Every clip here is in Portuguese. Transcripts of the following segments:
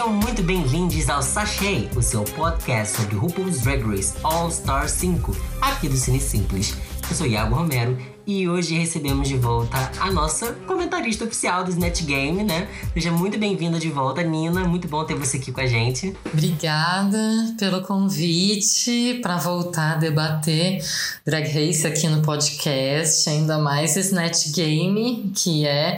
Sejam muito bem-vindos ao Sachê, o seu podcast sobre RuPaul's Drag Race All Star 5, aqui do Cine Simples. Eu sou Iago Romero e hoje recebemos de volta a nossa comentarista oficial do Snatch Game, né? Seja muito bem-vinda de volta, Nina. Muito bom ter você aqui com a gente. Obrigada pelo convite para voltar a debater Drag Race aqui no podcast, ainda mais Snatch Game, que é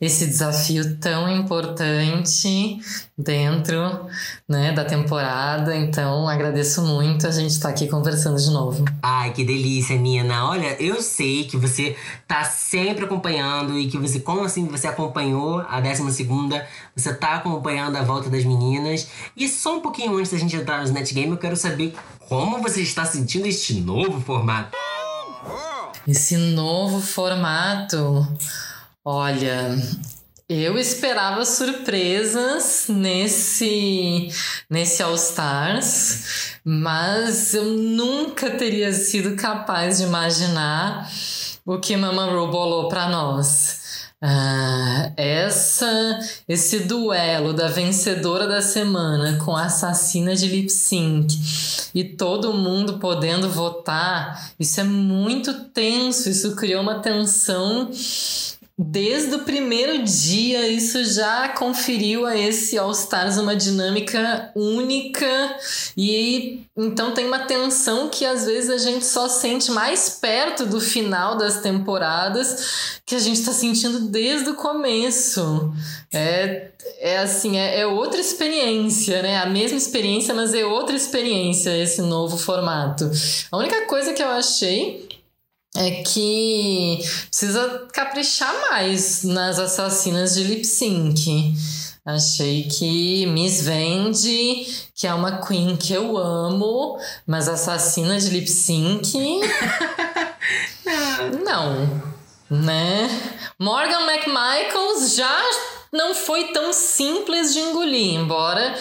esse desafio tão importante dentro né, da temporada. Então, agradeço muito a gente estar tá aqui conversando de novo. Ai, que delícia, Nina. Olha, eu sei que você tá sempre acompanhando e que você, como assim você acompanhou a 12 segunda, você tá acompanhando a volta das meninas. E só um pouquinho antes da gente entrar no Snatch Game, eu quero saber como você está sentindo este novo formato. Esse novo formato. Olha, eu esperava surpresas nesse nesse All Stars, mas eu nunca teria sido capaz de imaginar o que Mama Ru bolou para nós. Ah, essa esse duelo da vencedora da semana com a assassina de lip sync e todo mundo podendo votar, isso é muito tenso, isso criou uma tensão Desde o primeiro dia, isso já conferiu a esse All Stars uma dinâmica única e então tem uma tensão que às vezes a gente só sente mais perto do final das temporadas que a gente está sentindo desde o começo. É, é assim, é, é outra experiência, né? A mesma experiência, mas é outra experiência esse novo formato. A única coisa que eu achei é que precisa caprichar mais nas assassinas de lip sync. Achei que Miss Vende, que é uma queen que eu amo, mas assassina de lip sync. não. Né? Morgan McMichaels já não foi tão simples de engolir, embora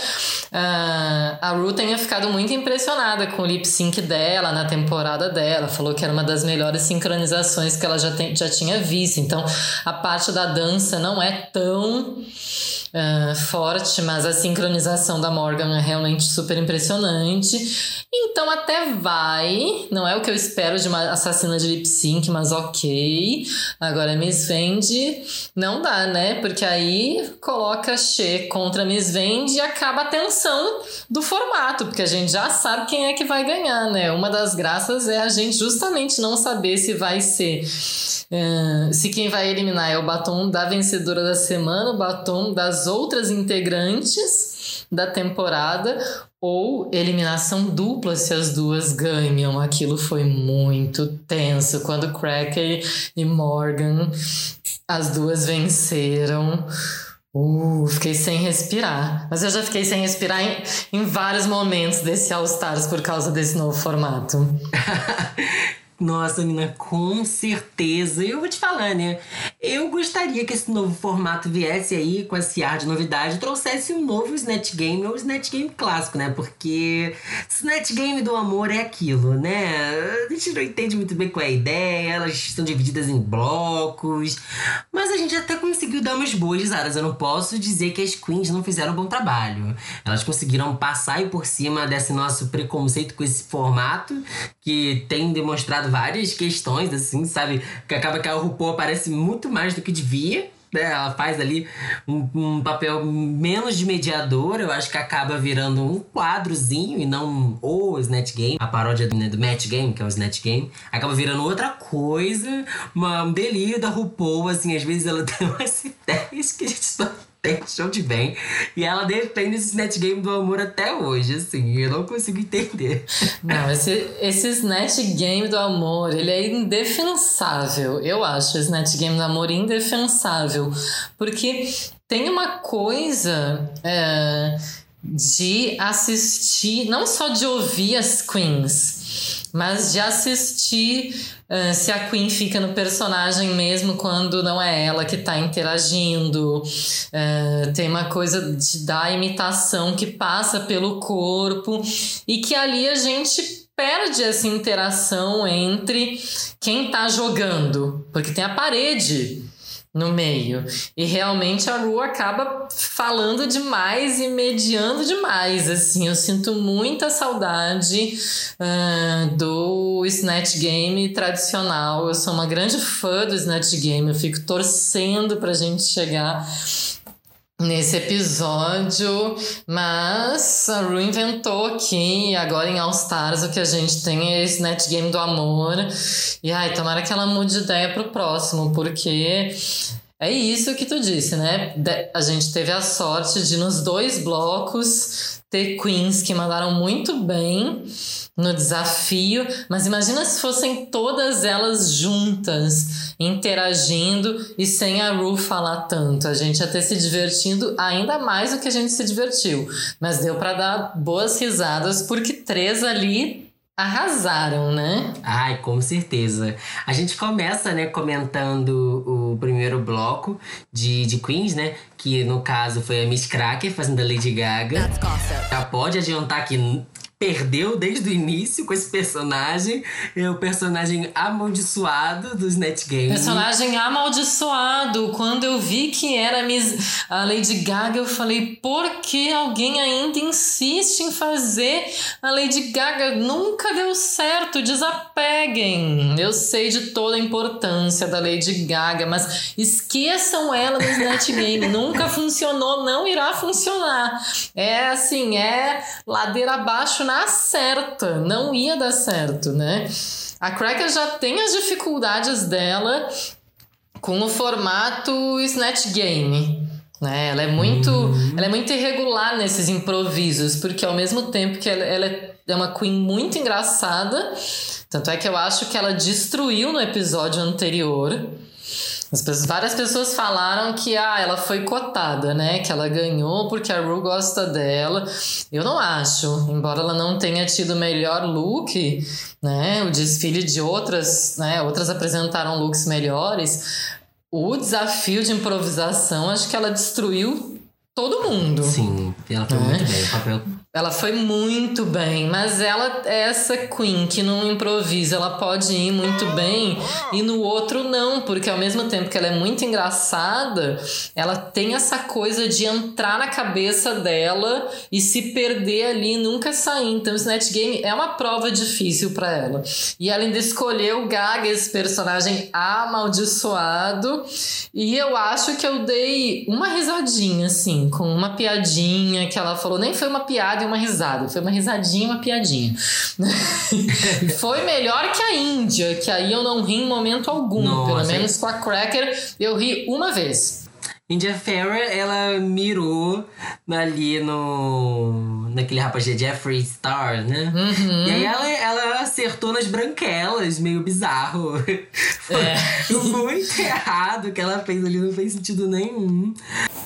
uh, a Ru tenha ficado muito impressionada com o lip sync dela na temporada dela. Falou que era uma das melhores sincronizações que ela já, tem, já tinha visto. Então a parte da dança não é tão uh, forte, mas a sincronização da Morgan é realmente super impressionante. Então até vai, não é o que eu espero de uma assassina de lip sync, mas ok. Agora Miss Vende não dá, né? Porque aí coloca She contra Miss Vende e acaba a tensão do formato, porque a gente já sabe quem é que vai ganhar, né? Uma das graças é a gente justamente não saber se vai ser uh, se quem vai eliminar é o batom da vencedora da semana, o batom das outras integrantes da temporada ou eliminação dupla se as duas ganham. Aquilo foi muito tenso quando Cracker e Morgan as duas venceram. Uh, fiquei sem respirar. Mas eu já fiquei sem respirar em, em vários momentos desse All Stars por causa desse novo formato. Nossa, Nina, com certeza. Eu vou te falar, né? Eu gostaria que esse novo formato viesse aí com esse ar de novidade, trouxesse um novo Snatch Game ou Snatch Game clássico, né? Porque Snatch Game do amor é aquilo, né? A gente não entende muito bem qual é a ideia, elas estão divididas em blocos, mas a gente até conseguiu dar umas boas risadas. Eu não posso dizer que as queens não fizeram um bom trabalho. Elas conseguiram passar por cima desse nosso preconceito com esse formato que tem demonstrado várias questões, assim, sabe? Que acaba que a RuPaul aparece muito mais do que devia. Né? Ela faz ali um, um, papel menos de mediador, eu acho que acaba virando um quadrozinho e não o Snatch Game, a paródia do, né, do Match Game, que é o Snatch Game, acaba virando outra coisa, uma, um delírio da RuPaul, assim, às vezes ela tem umas ideias que a gente só tem show de bem. E ela defende esse Snatch Game do amor até hoje, assim. Eu não consigo entender. Não, esse, esse Snatch Game do amor, ele é indefensável. Eu acho o Snatch Game do amor indefensável. Porque tem uma coisa. É, de assistir, não só de ouvir as queens, mas de assistir uh, se a Queen fica no personagem mesmo quando não é ela que está interagindo. Uh, tem uma coisa de, da imitação que passa pelo corpo e que ali a gente perde essa interação entre quem está jogando, porque tem a parede no meio. E realmente a Ru acaba falando demais e mediando demais. Assim, eu sinto muita saudade uh, do Snatch Game tradicional. Eu sou uma grande fã do Snatch Game. Eu fico torcendo pra gente chegar nesse episódio, mas a Ru inventou aqui, agora em All Stars, o que a gente tem é esse Net Game do amor. E ai, tomara que ela mude de ideia pro próximo, porque é isso que tu disse, né? A gente teve a sorte de nos dois blocos ter queens que mandaram muito bem no desafio, mas imagina se fossem todas elas juntas, interagindo e sem a Ru falar tanto. A gente ia ter se divertindo ainda mais do que a gente se divertiu. Mas deu para dar boas risadas, porque três ali arrasaram, né? Ai, com certeza. A gente começa, né, comentando o primeiro bloco de, de Queens, né? Que no caso foi a Miss Cracker fazendo a Lady Gaga. Já pode adiantar que perdeu desde o início com esse personagem. É o personagem amaldiçoado dos Net Game. Personagem amaldiçoado. Quando eu vi que era a Lady Gaga, eu falei: por que alguém ainda insiste em fazer a Lady Gaga? Nunca deu certo. Desapeguem. Eu sei de toda a importância da Lady Gaga, mas esqueçam ela dos Net Game. Nunca funcionou, não irá funcionar. É assim, é ladeira abaixo na certa, não ia dar certo, né? A Cracker já tem as dificuldades dela com o formato Snatch Game. Né? Ela é muito, uhum. ela é muito irregular nesses improvisos, porque ao mesmo tempo que ela, ela é uma queen muito engraçada, tanto é que eu acho que ela destruiu no episódio anterior. Pessoas, várias pessoas falaram que ah, ela foi cotada, né? Que ela ganhou porque a Ru gosta dela. Eu não acho, embora ela não tenha tido melhor look, né? O desfile de outras, né? Outras apresentaram looks melhores. O desafio de improvisação, acho que ela destruiu todo mundo. Sim, ela foi né? muito bem. O papel ela foi muito bem, mas ela é essa queen que não improvisa, ela pode ir muito bem e no outro não, porque ao mesmo tempo que ela é muito engraçada, ela tem essa coisa de entrar na cabeça dela e se perder ali e nunca sair. Então, o Snatch Game é uma prova difícil para ela. E ela ainda escolheu o Gaga, esse personagem amaldiçoado, e eu acho que eu dei uma risadinha, assim, com uma piadinha que ela falou, nem foi uma piada uma risada. Foi uma risadinha, uma piadinha. foi melhor que a Índia, que aí eu não ri em momento algum. Nossa, pelo menos com a Cracker eu ri uma vez. India Ferrer, ela mirou ali no. naquele rapaz de Jeffree Star, né? Uhum. E aí ela, ela acertou nas branquelas, meio bizarro. É. muito errado o que ela fez ali, não fez sentido nenhum.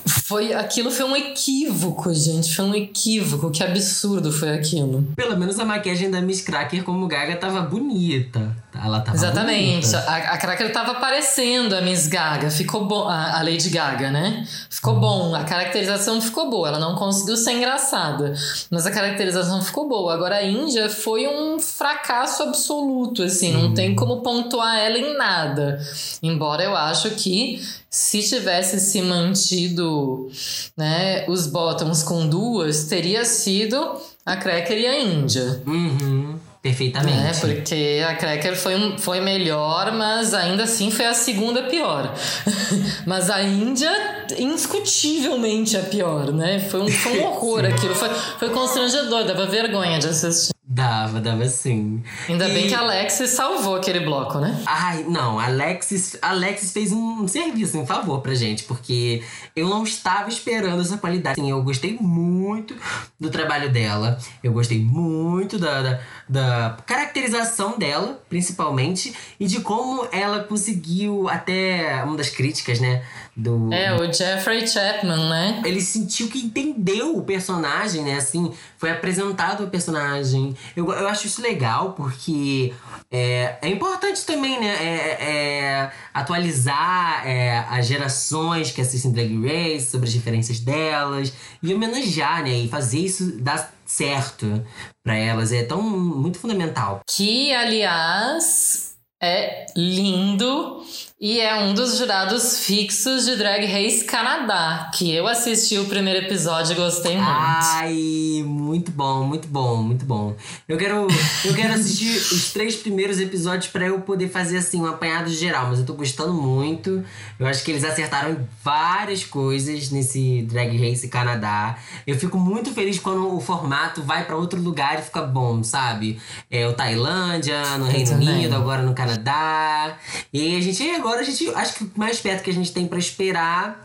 Foi, aquilo foi um equívoco, gente. Foi um equívoco. Que absurdo foi aquilo. Pelo menos a maquiagem da Miss Cracker como Gaga tava bonita. Ela tava Exatamente. Bonita. A, a Cracker tava parecendo a Miss Gaga. Ficou bom. A, a Lady Gaga, né? Ficou bom. A caracterização ficou boa. Ela não conseguiu ser engraçada. Mas a caracterização ficou boa. Agora a Índia foi um fracasso absoluto, assim. Não tem como pontuar ela em nada. Embora eu acho que se tivesse se mantido né, os bottoms com duas, teria sido a Cracker e a Índia. Uhum. Perfeitamente. É, porque a Cracker foi, foi melhor, mas ainda assim foi a segunda pior. mas a Índia, indiscutivelmente a pior, né? Foi um, foi um horror aquilo. Foi, foi constrangedor, dava vergonha de assistir. Dava, dava sim. Ainda e... bem que a Alexis salvou aquele bloco, né? Ai, não, Alexis, Alexis fez um serviço, um favor pra gente, porque eu não estava esperando essa qualidade. Assim, eu gostei muito do trabalho dela, eu gostei muito da, da, da caracterização dela, principalmente, e de como ela conseguiu, até uma das críticas, né? Do, é, o Jeffrey Chapman, né? Ele sentiu que entendeu o personagem, né? Assim, foi apresentado o personagem. Eu, eu acho isso legal, porque é, é importante também, né? É, é atualizar é, as gerações que assistem Drag Race, sobre as diferenças delas, e homenagear, né? E fazer isso dar certo para elas. É tão muito fundamental. Que, aliás, é lindo e é um dos jurados fixos de Drag Race Canadá, que eu assisti o primeiro episódio e gostei muito. Ai, muito bom, muito bom, muito bom. Eu quero, eu quero assistir os três primeiros episódios para eu poder fazer assim um apanhado geral, mas eu tô gostando muito. Eu acho que eles acertaram várias coisas nesse Drag Race Canadá. Eu fico muito feliz quando o formato vai para outro lugar e fica bom, sabe? É o Tailândia, no Reino Unido, agora no Canadá. E a gente agora agora a gente. Acho que o mais perto que a gente tem para esperar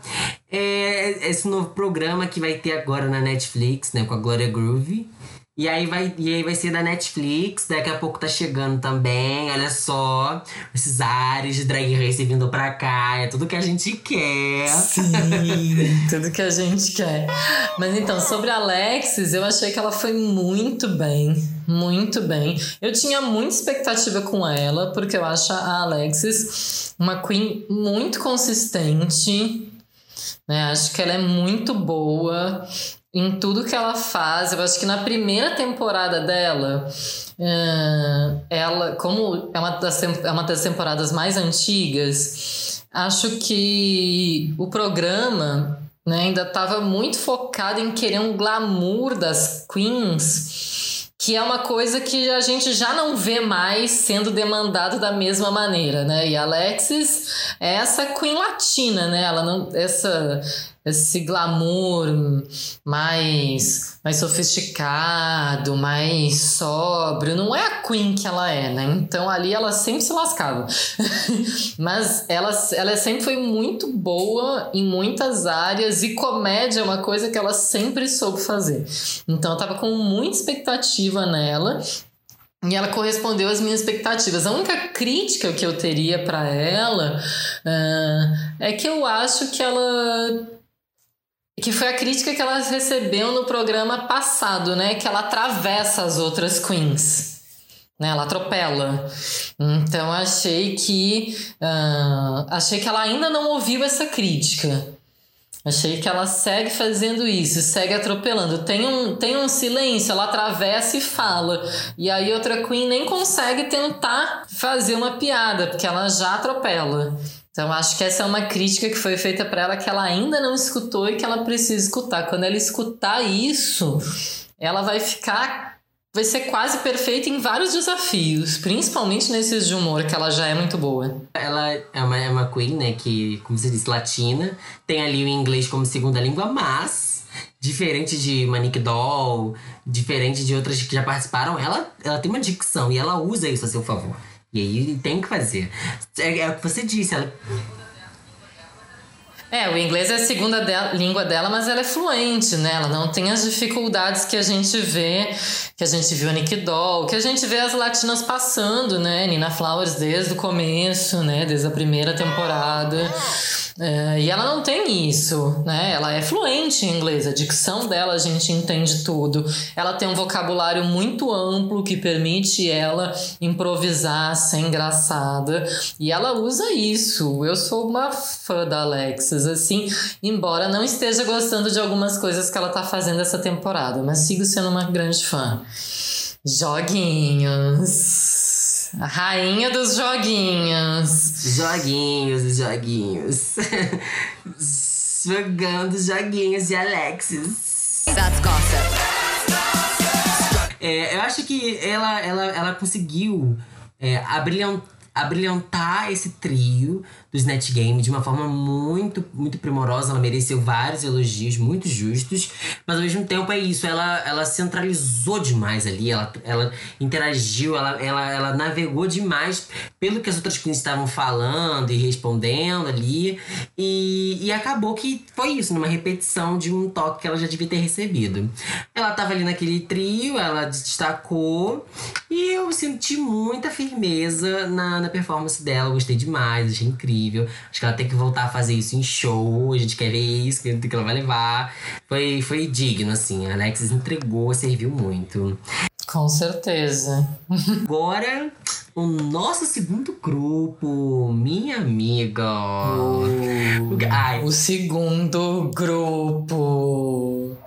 é esse novo programa que vai ter agora na Netflix, né? Com a Gloria Groove. E aí, vai, e aí vai ser da Netflix, daqui a pouco tá chegando também, olha só. Esses ares de drag race vindo pra cá, é tudo que a gente quer. Sim, tudo que a gente quer. Mas então, sobre a Alexis, eu achei que ela foi muito bem. Muito bem. Eu tinha muita expectativa com ela, porque eu acho a Alexis uma queen muito consistente. Né? Acho que ela é muito boa em tudo que ela faz. Eu acho que na primeira temporada dela, uh, ela, como é uma, das, é uma das temporadas mais antigas, acho que o programa né, ainda estava muito focado em querer um glamour das queens que é uma coisa que a gente já não vê mais sendo demandado da mesma maneira, né? E Alexis é essa queen latina, né? Ela não essa esse glamour mais, mais sofisticado, mais sóbrio. Não é a Queen que ela é, né? Então ali ela sempre se lascava. Mas ela, ela sempre foi muito boa em muitas áreas e comédia é uma coisa que ela sempre soube fazer. Então eu tava com muita expectativa nela. E ela correspondeu às minhas expectativas. A única crítica que eu teria para ela uh, é que eu acho que ela que foi a crítica que ela recebeu no programa passado, né? Que ela atravessa as outras queens. Né, ela atropela. Então achei que uh, achei que ela ainda não ouviu essa crítica. Achei que ela segue fazendo isso, segue atropelando. Tem um, tem um silêncio, ela atravessa e fala. E aí outra Queen nem consegue tentar fazer uma piada, porque ela já atropela. Então, acho que essa é uma crítica que foi feita para ela que ela ainda não escutou e que ela precisa escutar. Quando ela escutar isso, ela vai ficar. Vai ser quase perfeita em vários desafios, principalmente nesses de humor, que ela já é muito boa. Ela é uma, é uma queen, né, que, como você disse, latina, tem ali o inglês como segunda língua, mas diferente de Manic Doll, diferente de outras que já participaram, ela, ela tem uma dicção e ela usa isso a seu favor. E aí tem que fazer. É, é o que você disse, ela é, o inglês é a segunda língua dela, mas ela é fluente, né? Ela não tem as dificuldades que a gente vê, que a gente viu a Nick Doll, que a gente vê as latinas passando, né? Nina Flowers desde o começo, né? Desde a primeira temporada. É, e ela não tem isso, né? Ela é fluente em inglês, a dicção dela a gente entende tudo. Ela tem um vocabulário muito amplo que permite ela improvisar, ser engraçada. E ela usa isso. Eu sou uma fã da Alexis, assim, embora não esteja gostando de algumas coisas que ela tá fazendo essa temporada, mas sigo sendo uma grande fã. Joguinhos. A rainha dos joguinhos. Joguinhos, joguinhos. Jogando joguinhos de Alexis. That's gossip. É, eu acho que ela, ela, ela conseguiu é, abrilhantar abrilhantar esse trio do Snatch Game de uma forma muito, muito primorosa. Ela mereceu vários elogios, muito justos. Mas ao mesmo tempo é isso, ela, ela centralizou demais ali, ela, ela interagiu, ela, ela, ela navegou demais pelo que as outras queens estavam falando e respondendo ali. E, e acabou que foi isso, numa repetição de um toque que ela já devia ter recebido. Ela tava ali naquele trio, ela destacou e eu senti muita firmeza na na performance dela, gostei demais, achei incrível. Acho que ela tem que voltar a fazer isso em show, a gente quer ver isso, que ela vai levar. Foi, foi digno, assim. A Alexis entregou, serviu muito. Com certeza. Agora, o nosso segundo grupo, minha amiga. Uh, Ai. O segundo grupo.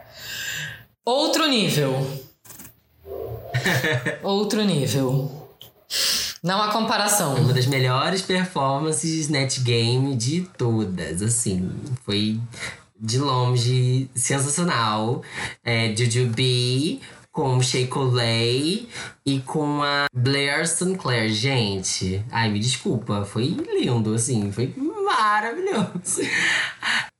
Outro nível. Outro nível. Não há comparação. Uma das melhores performances net game de todas, assim. Foi de longe sensacional. É, Jujubee com Shea Coulee e com a Blair Sinclair. Gente, ai, me desculpa, foi lindo, assim, foi maravilhoso.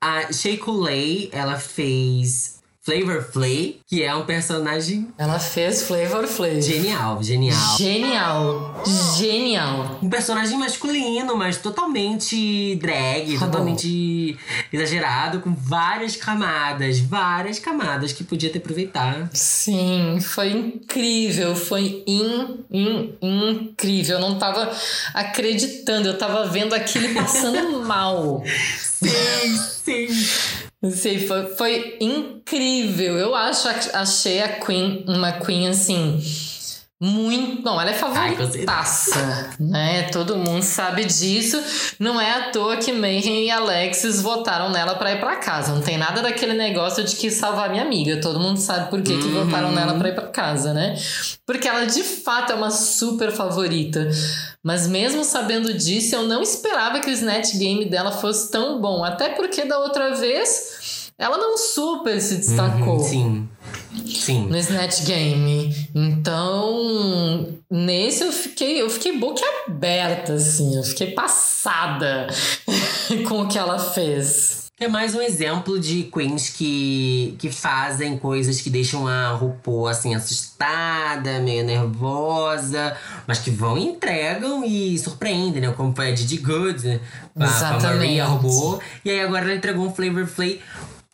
A Shea Coulee, ela fez Flavor Flay, que é um personagem. Ela fez Flavor Flay. Genial, genial. Genial. Genial. Um personagem masculino, mas totalmente drag, ah, totalmente exagerado, com várias camadas, várias camadas que podia ter aproveitado. Sim, foi incrível, foi in, in, incrível. Eu não tava acreditando, eu tava vendo aquilo passando mal. Sim, sim. Sim, foi, foi incrível. Eu acho, achei a Queen uma Queen assim. Muito. Não, ela é favoritaça, né? Todo mundo sabe disso. Não é à toa que Mayhem e Alexis votaram nela para ir para casa. Não tem nada daquele negócio de que salvar minha amiga. Todo mundo sabe por que, uhum. que votaram nela para ir para casa, né? Porque ela de fato é uma super favorita. Mas mesmo sabendo disso, eu não esperava que o Snatch Game dela fosse tão bom. Até porque da outra vez ela não super se destacou. Uhum, sim. Sim. no Snatch Game. Então, nesse eu fiquei, eu fiquei boca aberta, assim, eu fiquei passada com o que ela fez. É mais um exemplo de queens que, que fazem coisas que deixam a RuPaul assim assustada, meio nervosa, mas que vão e entregam e surpreendem, né? Como foi a Didi Good, né? a, a Maria RuPaul. E aí agora ela entregou um Flavor Flay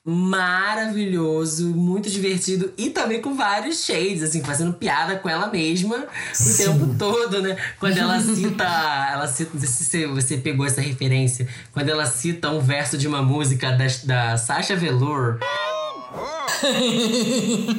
maravilhoso, muito divertido e também com vários shades, assim, fazendo piada com ela mesma o Sim. tempo todo, né? Quando ela cita, ela cita, não sei se você pegou essa referência, quando ela cita um verso de uma música da, da Sasha Velour.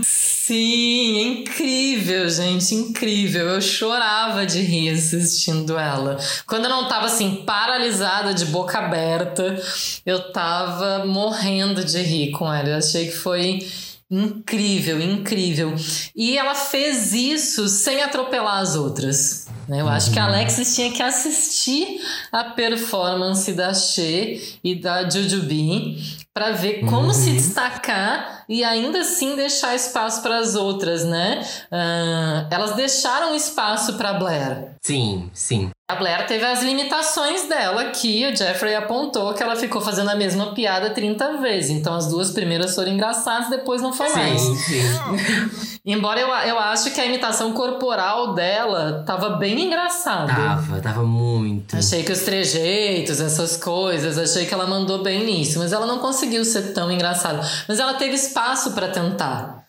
Sim, é incrível, gente, incrível. Eu chorava de rir assistindo ela. Quando eu não tava assim, paralisada, de boca aberta, eu tava morrendo de rir com ela. Eu achei que foi incrível, incrível. E ela fez isso sem atropelar as outras. Né? Eu acho que a uhum. Alexis tinha que assistir a performance da She e da Jujubee para ver como uhum. se destacar e ainda assim deixar espaço para as outras, né? Uh, elas deixaram espaço para Blair. Sim, sim. A Blair teve as limitações dela, que o Jeffrey apontou que ela ficou fazendo a mesma piada 30 vezes. Então as duas primeiras foram engraçadas, depois não foi sim, mais. Sim. Embora eu, eu acho que a imitação corporal dela tava bem engraçada. Tava, tava muito. Achei que os trejeitos, essas coisas, achei que ela mandou bem nisso. Mas ela não conseguiu ser tão engraçada. Mas ela teve espaço para tentar.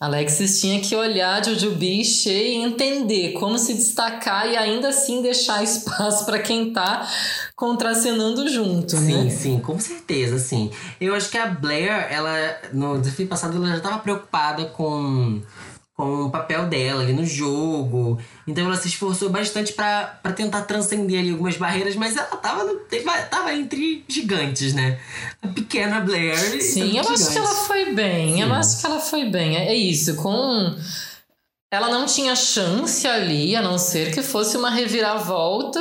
Alexis tinha que olhar Jujubi e entender como se destacar e ainda assim deixar espaço para quem tá contracenando junto, sim, né? Sim, com certeza, sim. Eu acho que a Blair, ela no desafio passado ela já estava preocupada com com o papel dela ali no jogo. Então ela se esforçou bastante para tentar transcender ali algumas barreiras, mas ela tava, no, tava entre gigantes, né? A pequena Blair. Sim, eu gigantes. acho que ela foi bem. Sim. Eu acho que ela foi bem. É, é isso, com ela não tinha chance ali, a não ser que fosse uma reviravolta,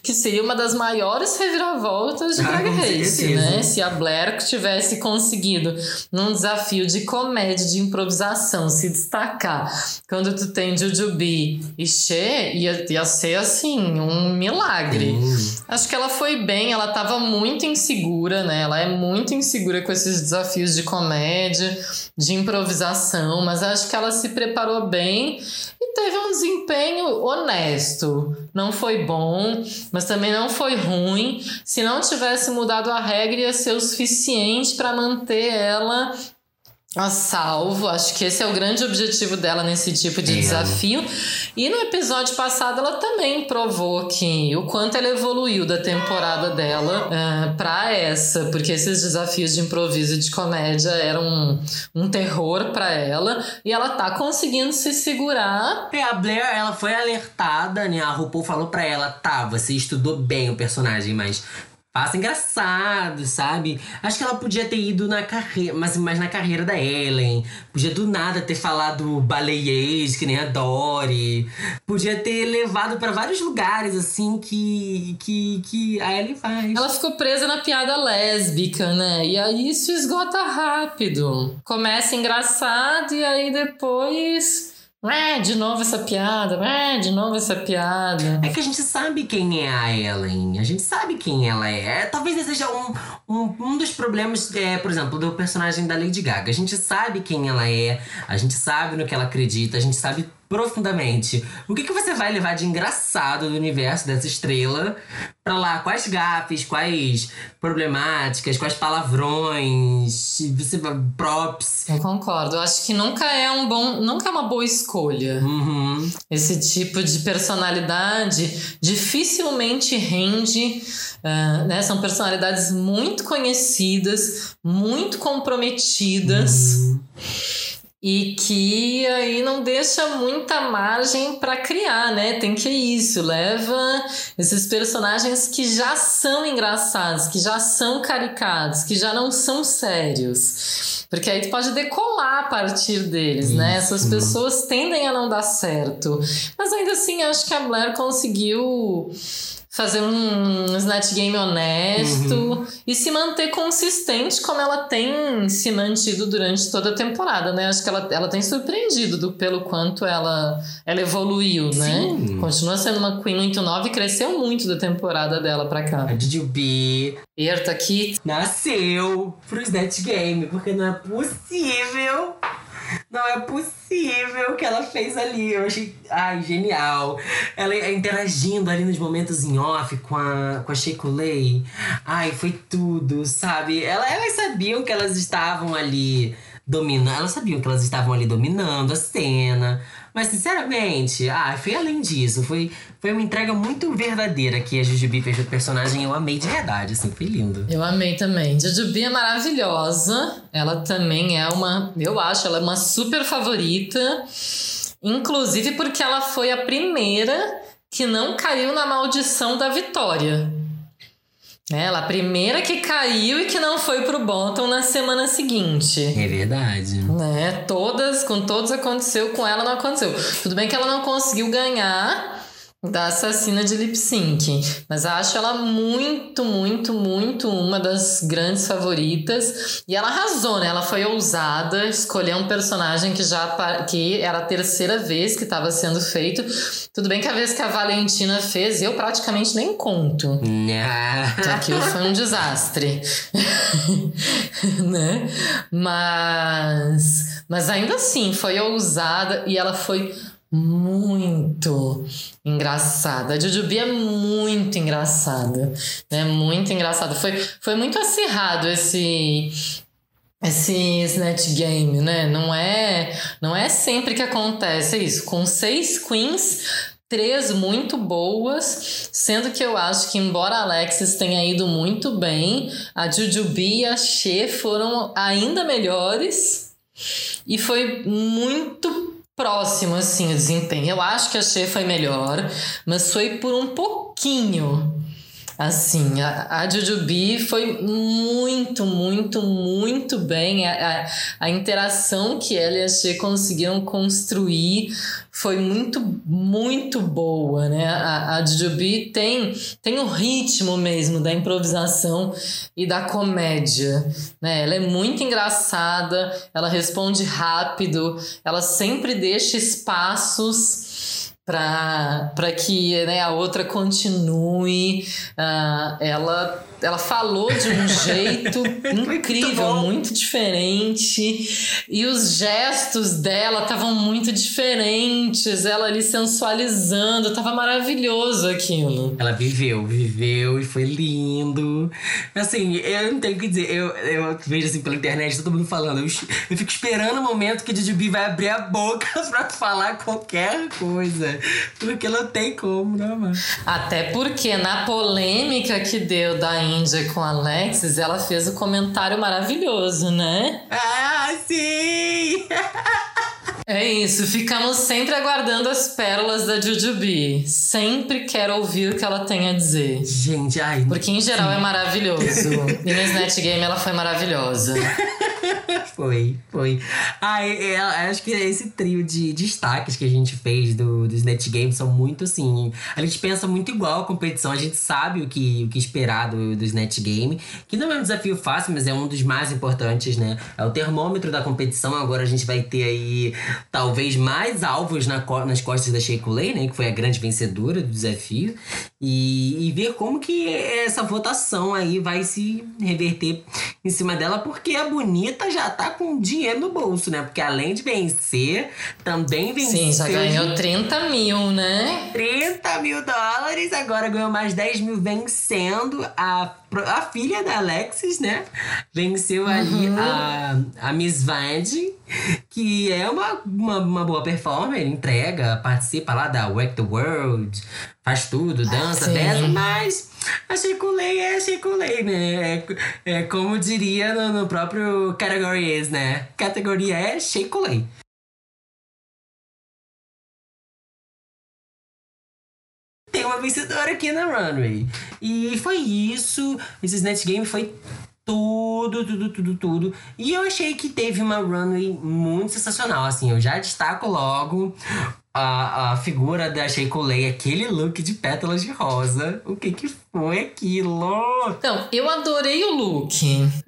que seria uma das maiores reviravoltas de ah, Drag Race, né? Se a Blair tivesse conseguido, num desafio de comédia, de improvisação, se destacar. Quando tu tem Jujubee e She, ia, ia ser, assim, um milagre. Acho que ela foi bem, ela tava muito insegura, né? Ela é muito insegura com esses desafios de comédia, de improvisação, mas acho que ela se preparou bem e teve um desempenho honesto. Não foi bom, mas também não foi ruim. Se não tivesse mudado a regra, ia ser o suficiente para manter ela a salvo. Acho que esse é o grande objetivo dela nesse tipo de é. desafio. E no episódio passado ela também provou que o quanto ela evoluiu da temporada dela uh, eh, para essa, porque esses desafios de improviso e de comédia eram um, um terror para ela e ela tá conseguindo se segurar. É, a Blair, ela foi alertada, né? A RuPaul falou para ela: "Tá, você estudou bem o personagem, mas passa engraçado, sabe? Acho que ela podia ter ido na carreira, mas, mas na carreira da Ellen. Podia do nada ter falado baleiês, que nem a Dory. Podia ter levado para vários lugares, assim, que, que, que a Ellen faz. Ela ficou presa na piada lésbica, né? E aí isso esgota rápido. Começa engraçado e aí depois é, de novo essa piada, é, de novo essa piada. É que a gente sabe quem é a Ellen, a gente sabe quem ela é. Talvez esse seja um, um, um dos problemas, é, por exemplo, do personagem da Lady Gaga. A gente sabe quem ela é, a gente sabe no que ela acredita, a gente sabe profundamente. O que, que você vai levar de engraçado do universo dessa estrela pra lá? Quais gafes, quais problemáticas, quais palavrões, você, props? Eu concordo. Eu acho que nunca é um bom. Nunca é uma boa escolha. Uhum. Esse tipo de personalidade dificilmente rende. Uh, né? São personalidades muito conhecidas, muito comprometidas. Uhum e que aí não deixa muita margem para criar, né? Tem que isso, leva esses personagens que já são engraçados, que já são caricados, que já não são sérios. Porque aí tu pode decolar a partir deles, isso. né? Essas pessoas tendem a não dar certo. Mas ainda assim, acho que a Blair conseguiu fazer um Snatch Game honesto uhum. e se manter consistente como ela tem se mantido durante toda a temporada, né? Acho que ela, ela tem surpreendido do, pelo quanto ela, ela evoluiu, né? Sim. Continua sendo uma Queen muito nova e cresceu muito da temporada dela pra cá. A Jujubi. Erta aqui. Nasceu pro Snatch Game, porque não é possível não é possível o que ela fez ali. Eu achei, ai, genial. Ela interagindo ali nos momentos em off com a, com a Sheikulay. Ai, foi tudo, sabe? Ela, elas sabiam que elas estavam ali dominando. Elas sabiam que elas estavam ali dominando a cena. Mas, sinceramente, ah, foi além disso. Foi, foi uma entrega muito verdadeira que a Jujubi fez do personagem. Eu amei de verdade, assim, foi lindo. Eu amei também. Jujubi é maravilhosa. Ela também é uma. Eu acho, ela é uma super favorita. Inclusive porque ela foi a primeira que não caiu na maldição da vitória. Ela, a primeira que caiu e que não foi pro bottom na semana seguinte. É verdade. Né? Todas, com todos aconteceu, com ela não aconteceu. Tudo bem que ela não conseguiu ganhar da assassina de lip sync. Mas acho ela muito, muito, muito uma das grandes favoritas. E ela arrasou, né? Ela foi ousada, escolheu um personagem que já que era a terceira vez que estava sendo feito. Tudo bem que a vez que a Valentina fez, eu praticamente nem conto. Que aquilo foi um desastre. né? Mas, mas ainda assim, foi ousada e ela foi muito engraçada. A Jujubi é muito engraçada, né? Muito engraçada. Foi, foi muito acirrado esse esse Snatch Game, né? Não é, não é sempre que acontece isso. Com seis queens, três muito boas, sendo que eu acho que embora a Alexis tenha ido muito bem, a Jujubi e a She foram ainda melhores. E foi muito próximo, assim, o desempenho. Eu acho que a Shea foi melhor, mas foi por um pouquinho. Assim, a, a Jujubi foi muito, muito, muito bem. A, a, a interação que ela e a Shea conseguiram construir foi muito, muito boa, né? A, a Jujubi tem, tem o ritmo mesmo da improvisação e da comédia, né? Ela é muito engraçada, ela responde rápido, ela sempre deixa espaços para que né, a outra continue. Uh, ela ela falou de um jeito incrível, muito, muito, diferente. E os gestos dela estavam muito diferentes. Ela ali sensualizando, tava maravilhoso aquilo. Ela viveu, viveu e foi lindo. Assim, eu não tenho o que dizer. Eu, eu vejo assim pela internet todo mundo falando. Eu, eu fico esperando o momento que a Jujubi vai abrir a boca pra falar qualquer coisa. Porque não tem como, não, mano. Até porque na polêmica que deu da Índia com Alexis, ela fez o um comentário maravilhoso, né? Ah, sim! É isso, ficamos sempre aguardando as pérolas da Jujubee. Sempre quero ouvir o que ela tem a dizer. Gente, ai. Porque em geral é maravilhoso. e no Snatch Game ela foi maravilhosa. foi, foi. Ai, é, acho que esse trio de destaques que a gente fez do, do Snatch Game são muito assim. A gente pensa muito igual a competição, a gente sabe o que, o que esperar do, do Snatch Game, que não é um desafio fácil, mas é um dos mais importantes, né? É o termômetro da competição. Agora a gente vai ter aí talvez mais alvos na, nas costas da Shea Coulee, né? Que foi a grande vencedora do desafio. E, e ver como que essa votação aí vai se reverter em cima dela, porque a bonita já tá com dinheiro no bolso, né? Porque além de vencer, também venceu. Sim, já ganhou 30 mil, né? 30 mil dólares, agora ganhou mais 10 mil vencendo a, a filha da Alexis, né? Venceu ali uhum. a, a Miss Vande, que é uma, uma, uma boa performer, entrega, participa lá da Wreck the World, faz tudo, dança, dança, mas a Chiculei é Chiculei, né? É, é, como diria no, no próprio Categories, né? Categoria é Chiculei. Tem uma vencedora aqui na Runway. E foi isso. Esse Snatch Game foi tudo, tudo, tudo, tudo. E eu achei que teve uma runway muito sensacional. Assim, eu já destaco logo a, a figura da Sheiko Lei, aquele look de pétalas de rosa. O que que foi aquilo? Então, eu adorei o look.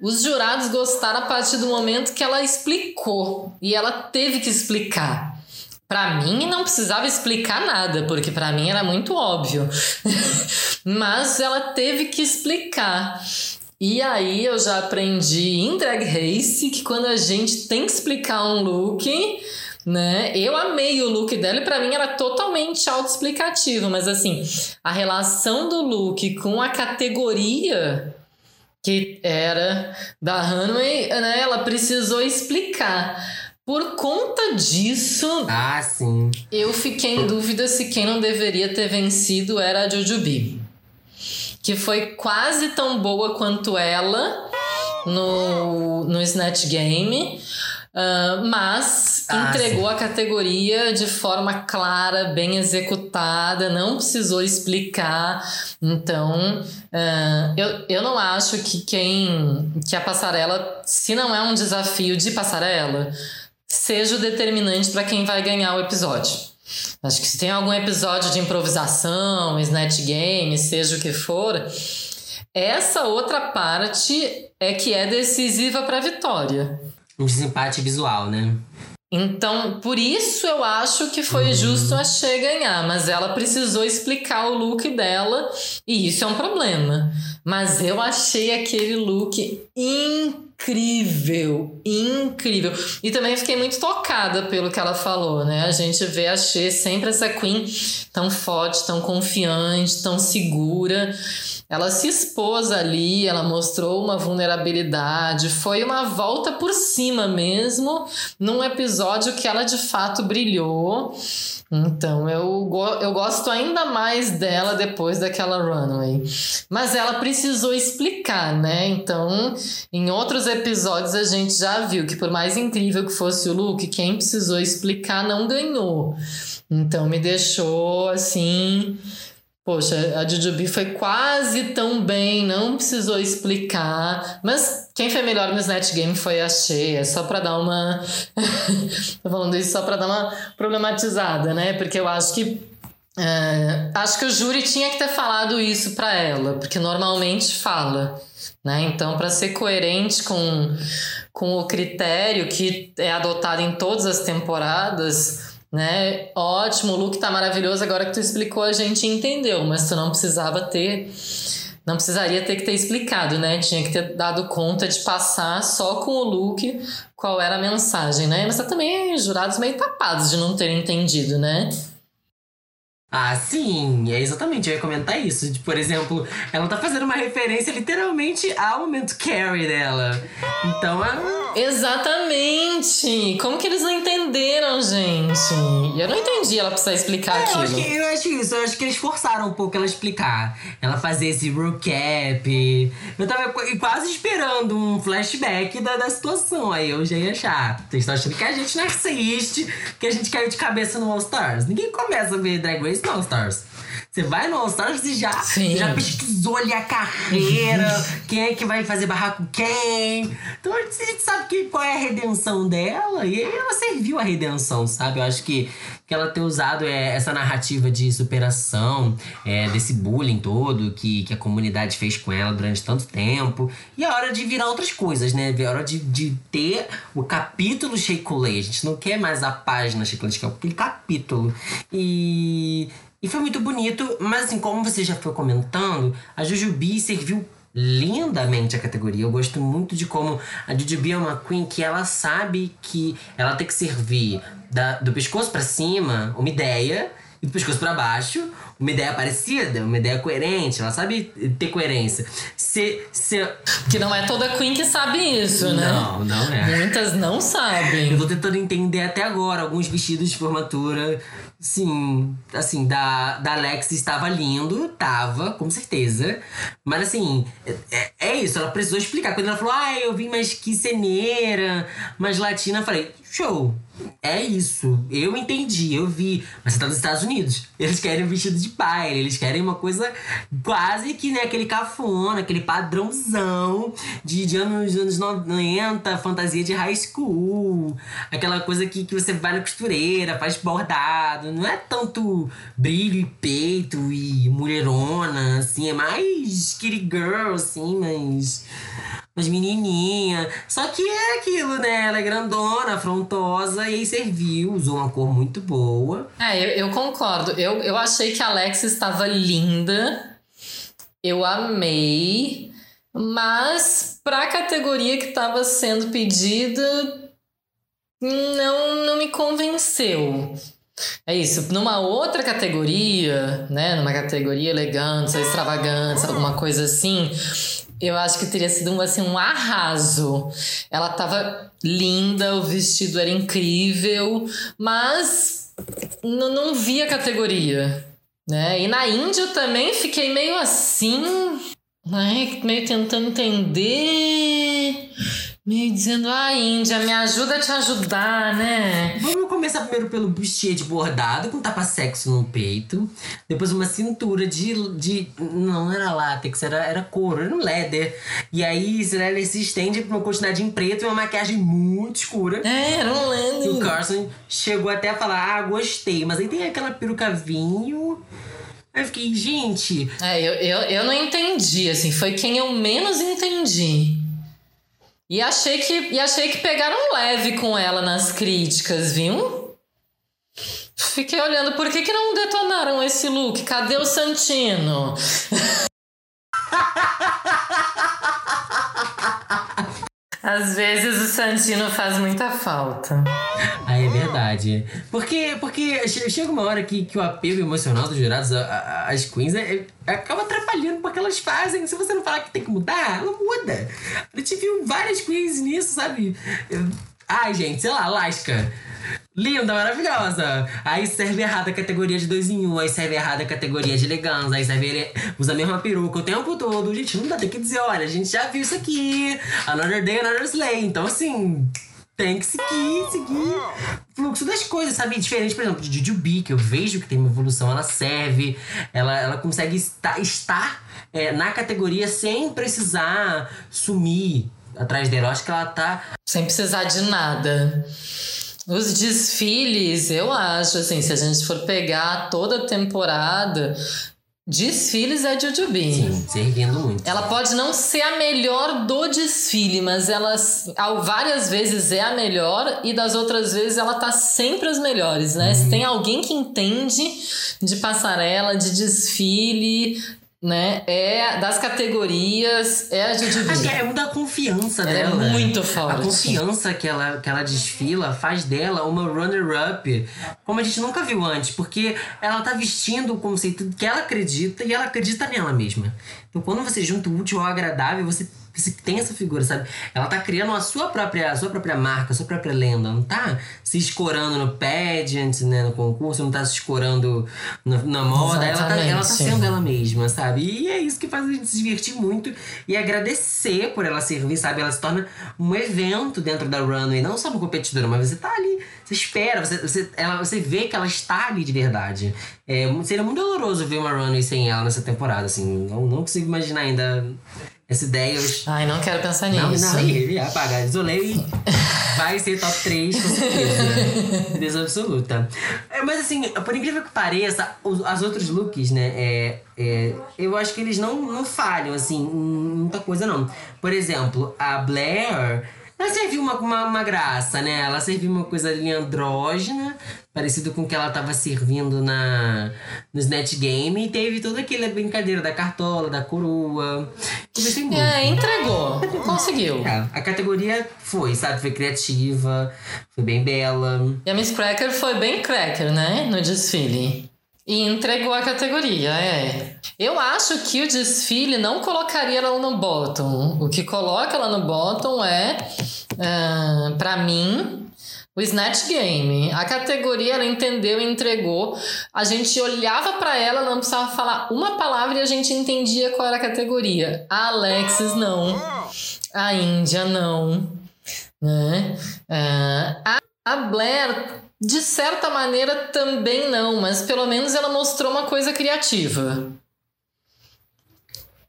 Os jurados gostaram a partir do momento que ela explicou. E ela teve que explicar. Para mim não precisava explicar nada, porque para mim era muito óbvio. Mas ela teve que explicar. E aí eu já aprendi em Drag Race que quando a gente tem que explicar um look, né? Eu amei o look dela e para mim era totalmente autoexplicativo, mas assim, a relação do look com a categoria que era da Runway, né? Ela precisou explicar. Por conta disso, ah, sim. eu fiquei em dúvida se quem não deveria ter vencido era a Jujubee que foi quase tão boa quanto ela no, no Snatch Game. Uh, mas ah, entregou sim. a categoria de forma clara, bem executada, não precisou explicar. Então, uh, eu, eu não acho que quem. que a passarela, se não é um desafio de passarela, seja o determinante para quem vai ganhar o episódio. Acho que se tem algum episódio de improvisação, snatch game, seja o que for, essa outra parte é que é decisiva para a vitória. Um desempate visual, né? Então, por isso eu acho que foi uhum. justo a Shea ganhar, mas ela precisou explicar o look dela e isso é um problema. Mas eu achei aquele look incrível, incrível. E também fiquei muito tocada pelo que ela falou, né? A gente vê a Shea sempre essa queen tão forte, tão confiante, tão segura. Ela se expôs ali, ela mostrou uma vulnerabilidade, foi uma volta por cima mesmo, num episódio que ela de fato brilhou. Então eu, eu gosto ainda mais dela depois daquela runway. Mas ela precisou explicar, né? Então, em outros episódios a gente já viu que, por mais incrível que fosse o look, quem precisou explicar não ganhou. Então me deixou assim Poxa, a Jujubee foi quase tão bem, não precisou explicar. Mas quem foi melhor no Snatch Game foi a Shea, só pra dar uma. Tô falando isso só pra dar uma problematizada, né? Porque eu acho que. É, acho que o júri tinha que ter falado isso pra ela, porque normalmente fala. Né? Então, para ser coerente com, com o critério que é adotado em todas as temporadas, né? Ótimo, o look tá maravilhoso. Agora que tu explicou, a gente entendeu, mas tu não precisava ter. Não precisaria ter que ter explicado, né? Tinha que ter dado conta de passar só com o look qual era a mensagem, né? Mas tá também jurados meio tapados de não terem entendido, né? Ah, sim, é exatamente, eu ia comentar isso. De, por exemplo, ela tá fazendo uma referência literalmente ao momento Carrie dela. Então, ela Exatamente! Como que eles não entenderam, gente? Eu não entendi ela precisar explicar É, eu, aquilo. acho que, eu acho isso, eu acho que eles forçaram um pouco ela explicar. Ela fazer esse recap. Eu tava qu- quase esperando um flashback da, da situação. Aí eu já ia achar. Vocês estão achando que a gente não assiste, que a gente caiu de cabeça no All Stars. Ninguém começa a ver Drag Race no All Stars. Você vai no All Stars e já, Sim. já pesquisou ali a carreira, quem é que vai fazer barraco quem. Então a gente, sabe que, qual é a redenção dela e ela serviu a redenção, sabe? Eu acho que, que ela ter usado é, essa narrativa de superação, é, desse bullying todo que, que a comunidade fez com ela durante tanto tempo. E a hora de virar outras coisas, né? A hora de, de ter o capítulo Sheikulei. A gente não quer mais a página Sheikulei, a gente quer aquele capítulo. E. E foi muito bonito, mas assim, como você já foi comentando, a Jujubi serviu lindamente a categoria. Eu gosto muito de como a Jujubi é uma queen que ela sabe que ela tem que servir da- do pescoço pra cima uma ideia e do pescoço pra baixo uma ideia parecida, uma ideia coerente. Ela sabe ter coerência. Se, se... Que não é toda Queen que sabe isso, né? Não, não é. Muitas não sabem. Eu tô tentando entender até agora alguns vestidos de formatura. Sim, assim, da, da Alex estava lindo, tava, com certeza. Mas assim, é, é isso, ela precisou explicar. Quando ela falou, ah, eu vim mais quiceneira, mais latina, eu falei, show. É isso. Eu entendi, eu vi. Mas você tá nos Estados Unidos. Eles querem um vestido de baile, eles querem uma coisa quase que, né, aquele cafona, aquele padrãozão de, de anos, anos 90, fantasia de high school. Aquela coisa que, que você vai na costureira, faz bordado. Não é tanto brilho e peito e mulherona, assim. É mais kitty girl, assim, mas mas menininha. Só que é aquilo, né? Ela é grandona, afrontosa e serviu, usou uma cor muito boa. É, eu, eu concordo. Eu, eu achei que a Alex estava linda. Eu amei. Mas pra categoria que estava sendo pedida, não, não me convenceu. É isso. Numa outra categoria, né? Numa categoria elegância, extravagância, alguma coisa assim, eu acho que teria sido um, assim, um arraso. Ela tava linda, o vestido era incrível, mas não vi a categoria. Né? E na Índia eu também fiquei meio assim, né? meio tentando entender. Meio dizendo, ah, Índia, me ajuda a te ajudar, né? Vamos começar primeiro pelo bustier de bordado com tapa-sexo no peito. Depois uma cintura de. de não, era látex, era, era couro, era um leather. E aí ela se estende pra uma quantidade em preto e uma maquiagem muito escura. É, era um E o. Carson chegou até a falar, ah, gostei. Mas aí tem aquela peruca vinho. Aí eu fiquei, gente, É, eu, eu, eu não entendi, assim, foi quem eu menos entendi. E achei que, e achei que pegaram leve com ela nas críticas, viu? Fiquei olhando, por que, que não detonaram esse look? Cadê o Santino? Às vezes o Santino faz muita falta. Ah, é verdade. Porque, porque che- chega uma hora que, que o apego emocional dos jurados às queens é, é- acaba atrapalhando porque elas fazem. Se você não falar que tem que mudar, ela muda. Gente viu várias queens nisso, sabe? Eu- Ai, gente, sei lá, Alaska. Linda, maravilhosa. Aí serve errado a categoria de dois em um, aí serve errado a categoria de elegância, aí serve usa a mesma peruca o tempo todo. Gente, não dá, tem que dizer, olha, a gente já viu isso aqui. Another day, another slay. Então, assim, tem que seguir, seguir fluxo das coisas, sabe? Diferente, por exemplo, de Jujubi, que eu vejo que tem uma evolução, ela serve, ela, ela consegue estar, estar é, na categoria sem precisar sumir atrás dela. Eu acho que ela tá. Sem precisar de nada. Os desfiles, eu acho, assim, se a gente for pegar toda a temporada, desfiles é Jujubi. Sim, servindo muito. Ela pode não ser a melhor do desfile, mas ela várias vezes é a melhor e das outras vezes ela tá sempre as melhores, né? Se tem alguém que entende de passarela, de desfile, né? É das categorias, é a Jujubi. é muita confiança Ela é dela. muito A forte. confiança que ela, que ela desfila faz dela uma runner-up como a gente nunca viu antes. Porque ela tá vestindo o conceito que ela acredita e ela acredita nela mesma. Então quando você junta o útil ao agradável, você Você tem essa figura, sabe? Ela tá criando a sua própria, a sua própria marca, a sua própria lenda. Não tá se escorando no pageant, né? No concurso, não tá se escorando na, na moda. Ela tá, ela tá sendo ela mesma, sabe? E é isso que faz a gente se divertir muito e agradecer por ela servir, sabe? Ela se torna um evento dentro da runway, não só uma competidora, mas você tá ali, você espera, você, você, ela, você vê que ela está ali de verdade. É, seria muito doloroso ver uma runway sem ela nessa temporada, assim. Não, não consigo imaginar ainda essa ideia. Eu... Ai, não quero pensar nisso. Não, não, ia apagar. Isolei e vai ser top 3, com certeza. certeza absoluta. É, mas assim, por incrível que pareça, os as outros looks, né? É, é, eu acho que eles não, não falham, assim, em muita coisa, não. Por exemplo, a Blair ela serviu uma, uma, uma, graça, né? Ela serviu uma coisa ali andrógena, parecido com o que ela tava servindo na, no Snatch Game. E teve toda aquela brincadeira da cartola, da coroa. É, entregou. Conseguiu. É, a categoria foi, sabe? Foi criativa, foi bem bela. E a Miss Cracker foi bem cracker, né? No desfile. E entregou a categoria, é. Eu acho que o desfile não colocaria ela no bottom. O que coloca ela no bottom é, uh, para mim, o Snatch Game. A categoria ela entendeu e entregou. A gente olhava para ela, não precisava falar uma palavra e a gente entendia qual era a categoria. A Alexis não. A Índia não. Né? Uh, a, a Blair de certa maneira também não, mas pelo menos ela mostrou uma coisa criativa.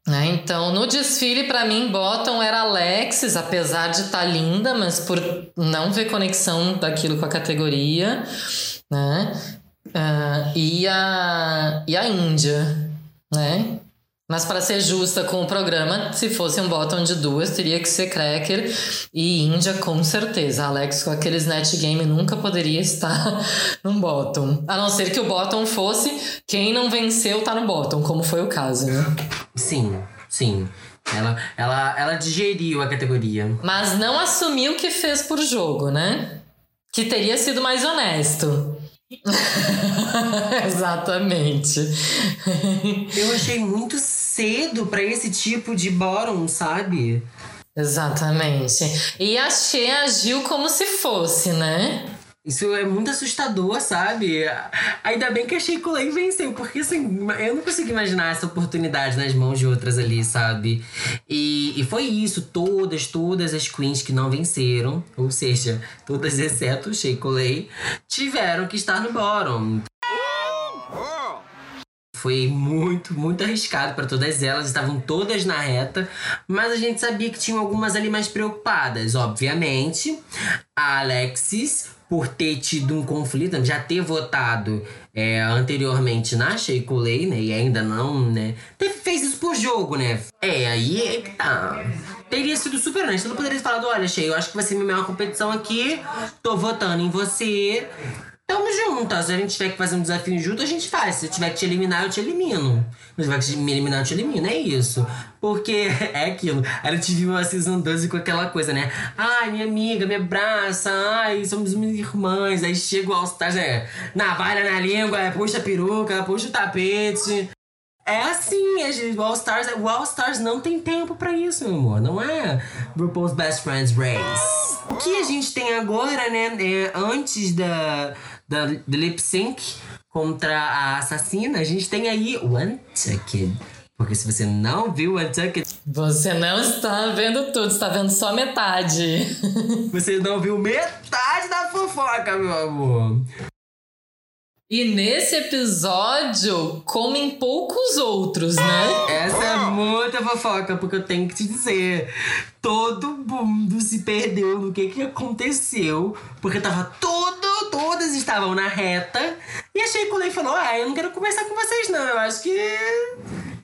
Né? Então, no desfile, para mim, Bottom era Alexis, apesar de estar tá linda, mas por não ver conexão daquilo com a categoria, né? Uh, e, a, e a Índia, né? Mas para ser justa com o programa, se fosse um bottom de duas, teria que ser Cracker e Índia com certeza. Alex com aquele Snatch Game nunca poderia estar no bottom. A não ser que o bottom fosse quem não venceu tá no bottom, como foi o caso, né? Sim, sim. Ela, ela, ela digeriu a categoria. Mas não assumiu que fez por jogo, né? Que teria sido mais honesto. Exatamente. Eu achei muito cedo para esse tipo de bottom, sabe? Exatamente. E a Xê agiu como se fosse, né? Isso é muito assustador, sabe? Ainda bem que a Shea Coulee venceu, porque assim, eu não consigo imaginar essa oportunidade nas mãos de outras ali, sabe? E, e foi isso, todas, todas as queens que não venceram, ou seja, todas exceto Shea Coulee, tiveram que estar no bottom. Foi muito, muito arriscado para todas elas, estavam todas na reta, mas a gente sabia que tinham algumas ali mais preocupadas. Obviamente, a Alexis, por ter tido um conflito, já ter votado é, anteriormente na Sheik Lei, né? E ainda não, né? Fez isso por jogo, né? É, aí é que tá. Teria sido super honesto. Eu não poderia ter falado: olha, Sheik, eu acho que vai ser minha maior competição aqui, tô votando em você. Tamo juntas. Se a gente tiver que fazer um desafio junto, a gente faz. Se eu tiver que te eliminar, eu te elimino. Se tiver que me eliminar, eu te elimino. É isso. Porque é aquilo. A gente viu a Season 12 com aquela coisa, né? Ai, minha amiga, me abraça. Ai, somos minhas irmãs. Aí chega o All-Stars, é navalha na língua, é, puxa a peruca, puxa o tapete. É assim, o All Stars, o All Stars não tem tempo para isso, meu amor. Não é RuPaul's Best Friends Race. O que a gente tem agora, né, é, antes da, da, lip sync contra a assassina, a gente tem aí o Untucked. Porque se você não viu o Untucked. Você não está vendo tudo, está vendo só metade. você não viu metade da fofoca, meu amor. E nesse episódio, comem poucos outros, né? Essa é muita fofoca, porque eu tenho que te dizer. Todo mundo se perdeu no que, que aconteceu. Porque tava todo, todas estavam na reta. E a Sheikule falou: Ah, eu não quero conversar com vocês, não. Eu acho que.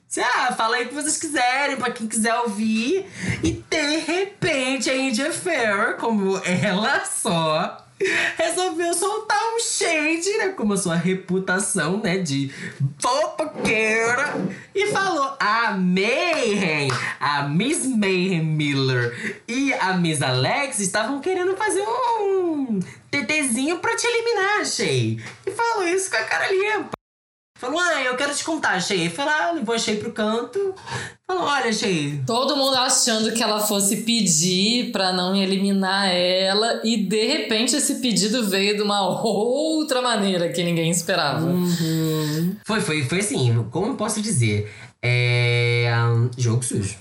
Sei lá, fala aí o que vocês quiserem, pra quem quiser ouvir. E de repente a India Fair, como ela só resolveu soltar um shade, né? Como a sua reputação, né? De fofoqueira. E falou: a Mayhem, a Miss Mayhem Miller e a Miss Alex estavam querendo fazer um TTzinho pra te eliminar, Shay. E falou isso com a cara limpa. Falou: Ah, eu quero te contar, Shea. Foi lá, levou a Shea pro canto. Falou: Olha, Shea. Todo mundo achando que ela fosse pedir pra não eliminar ela. E de repente esse pedido veio de uma outra maneira que ninguém esperava. Uhum. Foi, foi, foi assim, como posso dizer? É. um, jogo sujo.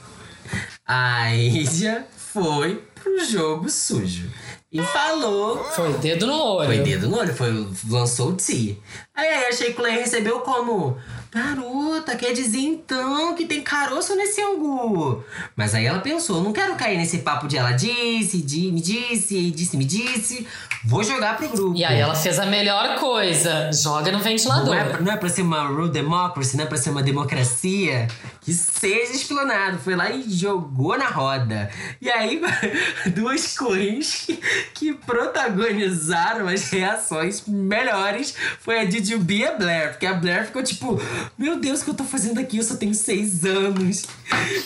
A Índia foi pro jogo sujo. E falou. Foi dedo no olho. Foi dedo no olho, foi, lançou o T. Aí, aí a Clay recebeu como? Garota, quer dizer então que tem caroço nesse angu. Mas aí ela pensou, não quero cair nesse papo de ela disse, de, me disse, disse, me disse. Vou jogar pro grupo. E aí ela fez a melhor coisa. Joga no ventilador. Não é, não é pra ser uma real democracy, não é pra ser uma democracia que seja explanado. Foi lá e jogou na roda. E aí, duas queens que, que protagonizaram as reações melhores foi a Jujubee e a Blair. Porque a Blair ficou tipo, meu Deus, o que eu tô fazendo aqui? Eu só tenho seis anos.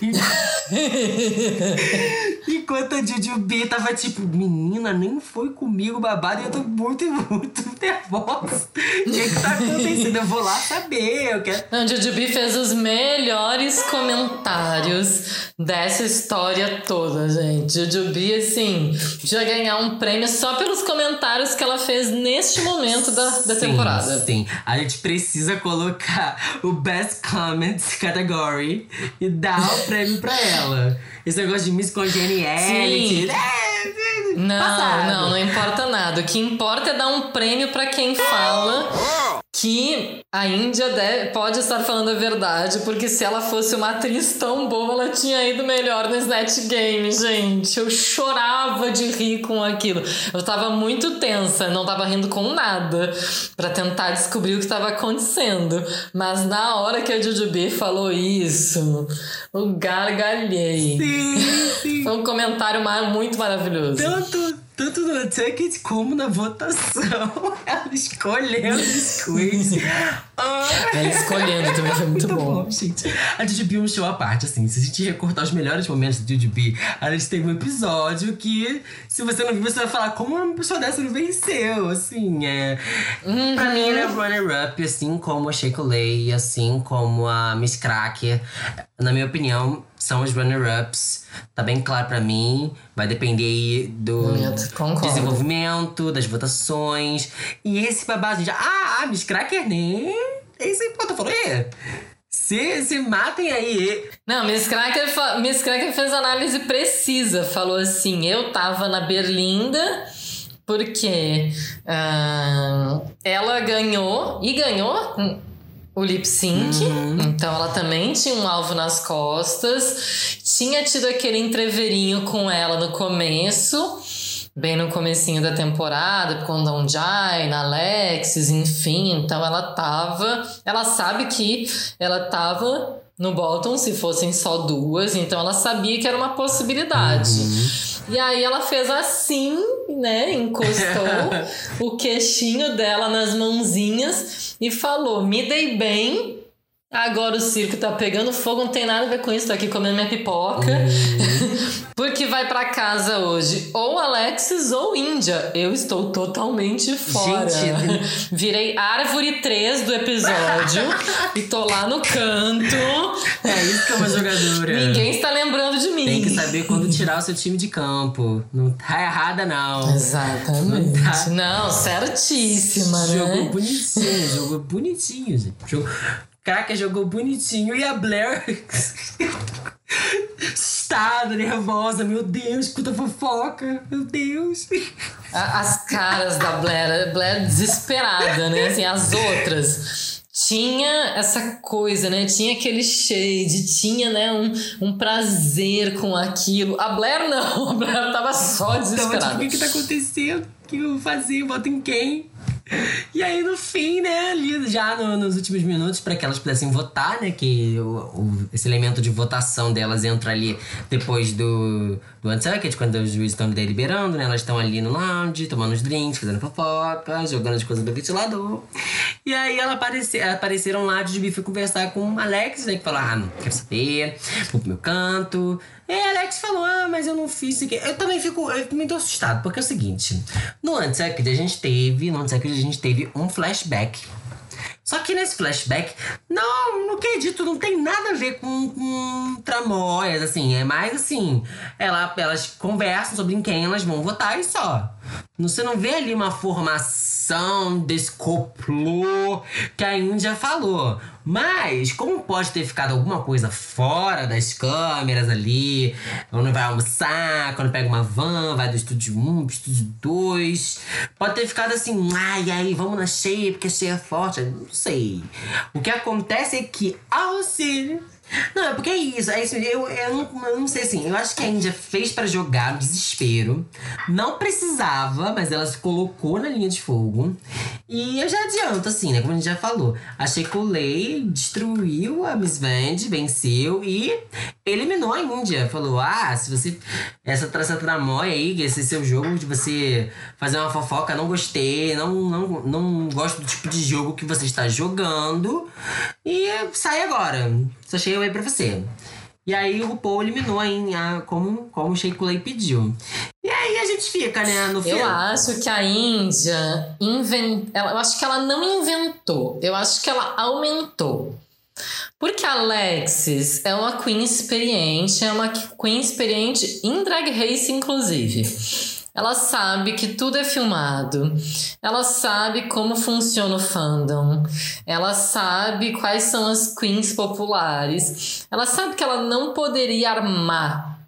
Enquanto a Jujubee tava tipo, menina, nem foi comigo babado e eu tô muito, muito nervosa. O que que tá acontecendo? Eu vou lá saber. Eu quero... Não, Jujubee fez os melhores comentários dessa história toda, gente. Jujubee, assim, já ganhar um prêmio só pelos comentários que ela fez neste momento da, da Sim, temporada. Sim, a gente precisa colocar o Best Comments category e dar o prêmio pra ela. Esse negócio de Miss Congeniality. Sim. É, Não, passado. não, não importa nada. O que importa é dar um prêmio pra quem fala que a Índia deve, pode estar falando a verdade, porque se ela fosse uma atriz tão boa, ela tinha ido melhor no Snatch Game, gente. Eu chorava de rir com aquilo. Eu tava muito tensa, não tava rindo com nada pra tentar descobrir o que tava acontecendo. Mas na hora que a Jujubee falou isso, eu gargalhei. Sim, sim. Foi um comentário muito maravilhoso. Tanto, tanto no Ticket como na votação. Ela escolhendo os quiz. Ah, Ela escolhendo também foi muito, bom. gente. A Jujubee é um show à parte, assim. Se a gente recortar os melhores momentos da Jujubee, a gente tem um episódio que, se você não viu, você vai falar como uma pessoa dessa não venceu, assim. É... Pra mim, ela é runner-up, assim como a Shake Lay, assim como a Miss Cracker. Na minha opinião, são os runner-ups. Tá bem claro pra mim. Vai depender aí do desenvolvimento, das votações. E esse babado, gente. Ah, a Miss Cracker nem. Esse aí, pô, tu falou, e? Se, se matem aí. Não, Miss Cracker, fa- Miss Cracker fez análise precisa. Falou assim: eu tava na Berlinda porque ah, ela ganhou e ganhou o lip sync. Então ela também tinha um alvo nas costas. Tinha tido aquele entreverinho com ela no começo. Bem no comecinho da temporada, com Don Jai, na Alexis, enfim. Então ela tava. Ela sabe que ela tava no bottom se fossem só duas, então ela sabia que era uma possibilidade. E aí ela fez assim, né? Encostou o queixinho dela nas mãozinhas e falou: Me dei bem. Agora o circo tá pegando fogo, não tem nada a ver com isso, tô aqui comendo minha pipoca. Porque vai pra casa hoje ou Alexis ou Índia. Eu estou totalmente fora. Gente. Virei árvore 3 do episódio e tô lá no canto. É isso que é uma jogadora. Ninguém está lembrando de mim. Tem que saber quando tirar o seu time de campo. Não tá errada, não. Exatamente. Não tá. Não, certíssima, Jogou né? bonitinho, jogou bonitinho, gente. Jogou... Caraca, jogou bonitinho. E a Blair. Estada, nervosa. Meu Deus, escuta fofoca. Meu Deus. As caras da Blair, Blair desesperada, né? Assim, as outras. Tinha essa coisa, né? Tinha aquele shade, tinha, né, um, um prazer com aquilo. A Blair não, a Blair tava só Tava tipo, desesperada. o que que tá acontecendo? O que eu vou fazer? Voto em quem? E aí, no fim, né, ali já no- nos últimos minutos, para que elas pudessem votar, né, que o, o- esse elemento de votação delas entra ali depois do, do Untucked, quando os juízes estão deliberando, né, elas estão ali no lounge, tomando os drinks, fazendo fofoca, jogando as coisas do ventilador. E aí, ela aparece, apareceram lá, de foi conversar com o Alex, né, que falou, ah, não quero saber, vou pro meu canto. Aí, Alex falou, ah, mas eu não fiz isso aqui. Eu também fico, eu também tô assustado, porque é o seguinte, no Untucked a gente teve, no Untucked a gente teve um flashback Só que nesse flashback, não, no que é não tem nada a ver com, com tramóias, assim. É mais assim, ela, elas conversam sobre em quem elas vão votar e só. Você não vê ali uma formação desse que a Índia falou. Mas, como pode ter ficado alguma coisa fora das câmeras ali, quando vai almoçar, quando pega uma van, vai do estúdio 1 pro estúdio 2, pode ter ficado assim, ai, ai, vamos na cheia, porque a cheia é forte. Não sei. O que acontece é que auxílio não, é porque é isso. É isso eu, eu, não, eu não sei assim. Eu acho que a Índia fez para jogar no desespero. Não precisava, mas ela se colocou na linha de fogo. E eu já adianto, assim, né? Como a gente já falou. A Shekulei destruiu a Miss Vand, venceu e eliminou a Índia. Falou: ah, se você. Essa, essa tramóia aí, esse seu jogo de você fazer uma fofoca, não gostei, não, não, não gosto do tipo de jogo que você está jogando. E sai agora. Só cheguei aí pra você. E aí o RuPaul eliminou hein, a, como, como o Shake Lay pediu. E aí a gente fica, né, no filme. Eu acho que a Índia inventou. Eu acho que ela não inventou. Eu acho que ela aumentou. Porque a Alexis é uma queen experiente, é uma queen experiente em drag race, inclusive. Ela sabe que tudo é filmado. Ela sabe como funciona o fandom. Ela sabe quais são as queens populares. Ela sabe que ela não poderia armar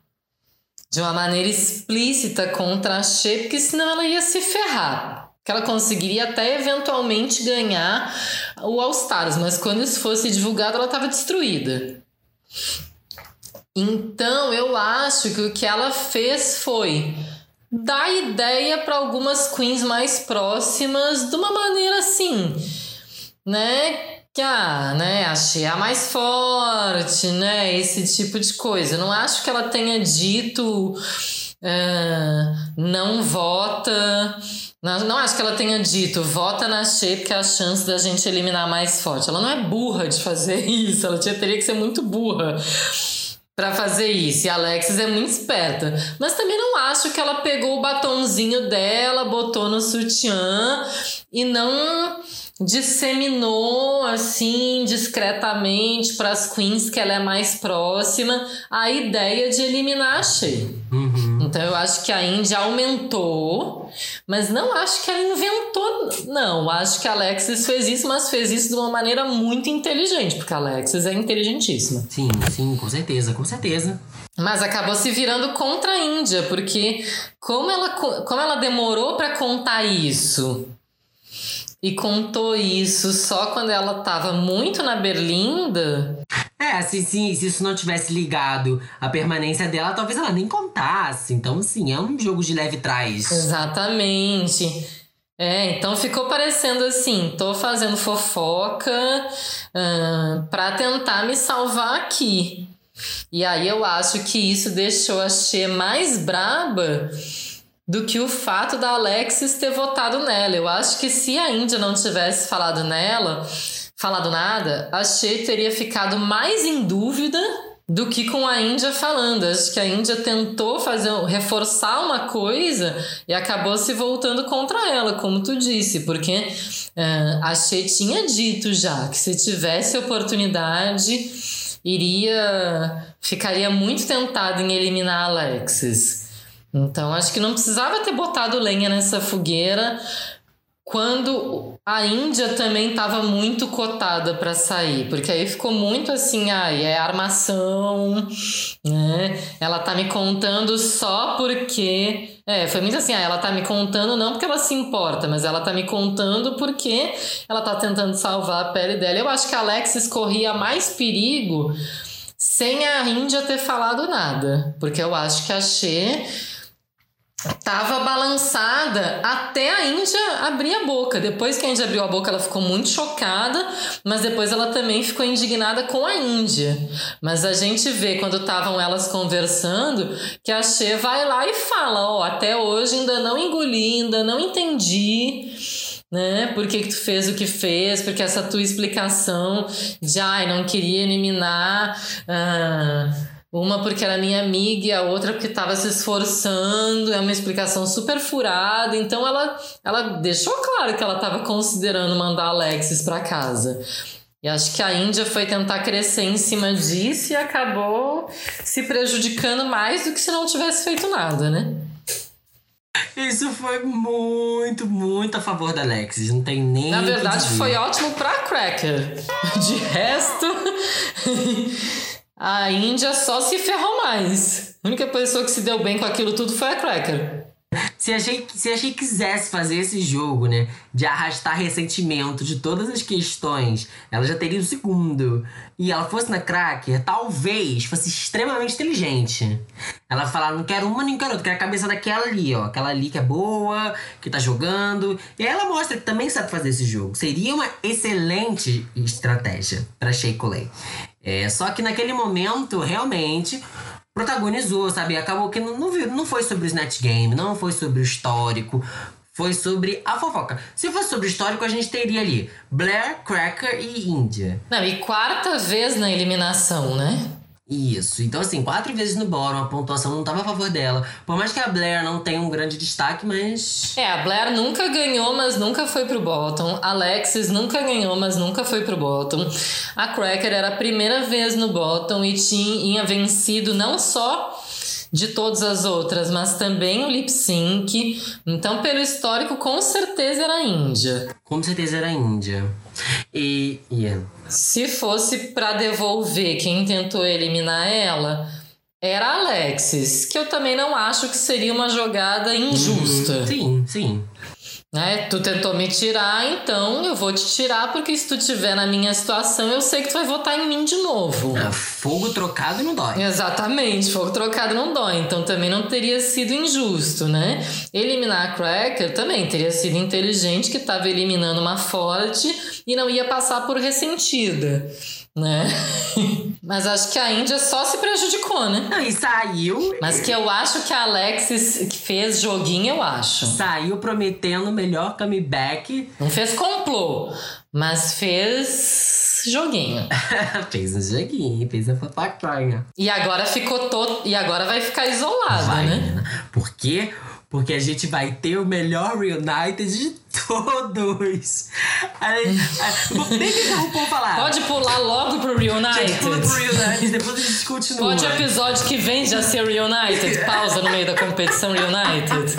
de uma maneira explícita contra a Shea, porque senão ela ia se ferrar. Que ela conseguiria até eventualmente ganhar o All Stars, mas quando isso fosse divulgado, ela estava destruída. Então eu acho que o que ela fez foi dá ideia para algumas queens mais próximas de uma maneira assim, né? Que ah, né, achei a mais forte, né? Esse tipo de coisa. Não acho que ela tenha dito uh, não vota. Não, não acho que ela tenha dito vota na Shea porque é a chance da gente eliminar mais forte. Ela não é burra de fazer isso, ela teria que ser muito burra para fazer isso. E a Alexis é muito esperta. Mas também não acho que ela pegou o batonzinho dela, botou no sutiã e não disseminou assim discretamente para as queens que ela é mais próxima a ideia de eliminar a Shea. Uhum. Então eu acho que a Índia aumentou, mas não acho que ela inventou, não. Acho que a Alexis fez isso, mas fez isso de uma maneira muito inteligente, porque a Alexis é inteligentíssima. Sim, sim, com certeza, com certeza. Mas acabou se virando contra a Índia, porque como ela, como ela demorou para contar isso e contou isso só quando ela tava muito na berlinda. É, se, se, se isso não tivesse ligado a permanência dela, talvez ela nem contasse. Então, sim, é um jogo de leve trás. Exatamente. É, então ficou parecendo assim, tô fazendo fofoca uh, para tentar me salvar aqui. E aí eu acho que isso deixou a Xê mais braba do que o fato da Alexis ter votado nela. Eu acho que se a Índia não tivesse falado nela, falado nada, a Shea teria ficado mais em dúvida do que com a Índia falando. Acho que a Índia tentou fazer reforçar uma coisa e acabou se voltando contra ela, como tu disse, porque uh, a Shea tinha dito já que se tivesse oportunidade iria ficaria muito tentada em eliminar a Alexis. Então acho que não precisava ter botado lenha nessa fogueira quando a Índia também estava muito cotada para sair, porque aí ficou muito assim, ai, é armação, né? Ela tá me contando só porque, é, foi muito assim, ah, ela tá me contando não porque ela se importa, mas ela tá me contando porque ela tá tentando salvar a pele dela. Eu acho que a Alexis corria mais perigo sem a Índia ter falado nada, porque eu acho que a Xê Tava balançada até a Índia abrir a boca. Depois que a Índia abriu a boca, ela ficou muito chocada, mas depois ela também ficou indignada com a Índia. Mas a gente vê quando estavam elas conversando que a Xê vai lá e fala: Ó, oh, até hoje ainda não engoli, ainda não entendi né? Por que, que tu fez o que fez? Porque essa tua explicação de ai, não queria eliminar. Ah, Uma porque era minha amiga e a outra porque estava se esforçando. É uma explicação super furada. Então ela, ela deixou claro que ela estava considerando mandar Alexis para casa. E acho que a Índia foi tentar crescer em cima disso e acabou se prejudicando mais do que se não tivesse feito nada, né? Isso foi muito, muito a favor da Alexis. Não tem nem. Na verdade, foi ótimo pra Cracker. De resto. A Índia só se ferrou mais. A única pessoa que se deu bem com aquilo tudo foi a Cracker. Se a, gente, se a gente quisesse fazer esse jogo, né? De arrastar ressentimento de todas as questões, ela já teria o segundo. E ela fosse na Cracker, talvez fosse extremamente inteligente. Ela falar, não quero uma nem quero outra, quero a cabeça daquela ali, ó. Aquela ali que é boa, que tá jogando. E aí ela mostra que também sabe fazer esse jogo. Seria uma excelente estratégia para Shea. É, só que naquele momento, realmente, protagonizou, sabe? Acabou que não, não, não foi sobre o Snatch Game, não foi sobre o histórico, foi sobre a fofoca. Se fosse sobre o histórico, a gente teria ali Blair, Cracker e Índia. Não, e quarta vez na eliminação, né? Isso. Então, assim, quatro vezes no bottom, a pontuação não estava a favor dela. Por mais que a Blair não tenha um grande destaque, mas. É, a Blair nunca ganhou, mas nunca foi pro bottom. Alexis nunca ganhou, mas nunca foi pro bottom. A Cracker era a primeira vez no bottom e tinha vencido não só de todas as outras, mas também o lip sync. Então, pelo histórico, com certeza era a Índia. Com certeza era a Índia. E. Yeah. Se fosse para devolver quem tentou eliminar ela, era a Alexis, que eu também não acho que seria uma jogada injusta. Uhum. Sim, sim. Né? Tu tentou me tirar, então eu vou te tirar, porque se tu tiver na minha situação, eu sei que tu vai votar em mim de novo. É, fogo trocado não dói. Exatamente, fogo trocado não dói. Então também não teria sido injusto, né? Eliminar a Cracker também teria sido inteligente, que estava eliminando uma forte e não ia passar por ressentida né? Mas acho que a Índia só se prejudicou, né? Não, e saiu. Mas que eu acho que a Alexis fez joguinho, eu acho. Saiu prometendo o melhor comeback. Não fez complô, mas fez joguinho. fez um joguinho, fez a fofoquinha. E agora ficou todo. E agora vai ficar isolada, vai, né? Por quê? Porque a gente vai ter o melhor Reunited de todos. Aí, aí, nem que o RuPaul falar. Pode pular logo pro Reunited. Gente, pula pro Reunited, depois a gente continua. Pode o episódio que vem já ser Reunited. Pausa no meio da competição Reunited.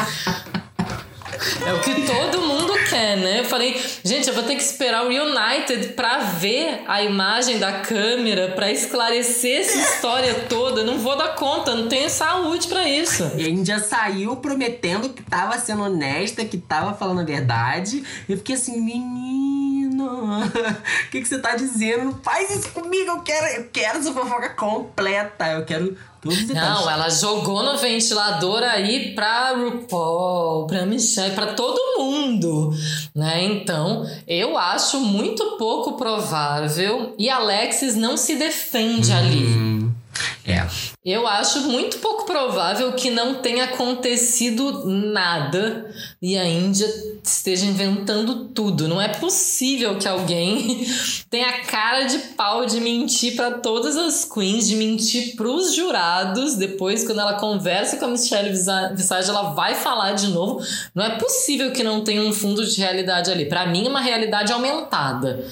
É o que todo mundo quer, né? Eu falei, gente, eu vou ter que esperar o United pra ver a imagem da câmera, pra esclarecer essa história toda. Não vou dar conta, não tenho saúde para isso. E a Índia saiu prometendo que tava sendo honesta, que tava falando a verdade. Eu fiquei assim, menino, o que, que você tá dizendo? Não faz isso comigo, eu quero, eu quero essa fofoca completa. Eu quero não, ela jogou no ventilador aí pra RuPaul, pra Michelle, pra todo mundo, né? Então, eu acho muito pouco provável e Alexis não se defende ali. É. Eu acho muito pouco provável que não tenha acontecido nada e a Índia esteja inventando tudo. Não é possível que alguém tenha cara de pau de mentir para todas as queens, de mentir pros jurados. Depois, quando ela conversa com a Michelle Visage, ela vai falar de novo. Não é possível que não tenha um fundo de realidade ali. Para mim, é uma realidade aumentada.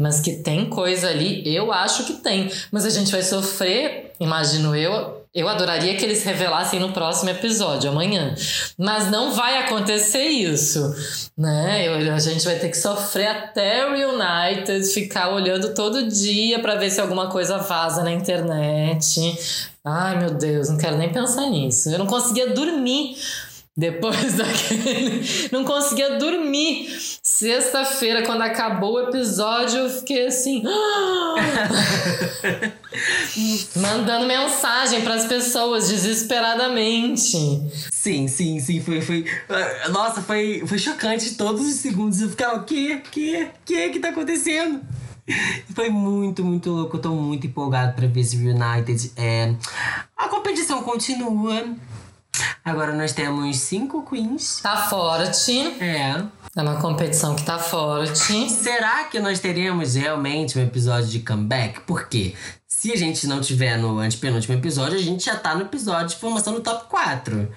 Mas que tem coisa ali, eu acho que tem. Mas a gente vai sofrer, imagino eu. Eu adoraria que eles revelassem no próximo episódio, amanhã. Mas não vai acontecer isso, né? Eu, a gente vai ter que sofrer até o United, ficar olhando todo dia para ver se alguma coisa vaza na internet. Ai, meu Deus, não quero nem pensar nisso. Eu não conseguia dormir depois daquele. Não conseguia dormir. Sexta-feira, quando acabou o episódio, eu fiquei assim. mandando mensagem para as pessoas desesperadamente. Sim, sim, sim. Foi. foi nossa, foi, foi chocante todos os segundos. Eu ficava, o quê? O quê? O que que tá acontecendo? Foi muito, muito louco. Eu tô muito empolgado pra ver esse United. É... A competição continua. Agora nós temos cinco queens. Tá forte. É. É uma competição que tá forte. Será que nós teremos realmente um episódio de comeback? Por quê? Se a gente não tiver no antepenúltimo episódio, a gente já tá no episódio de formação do top 4.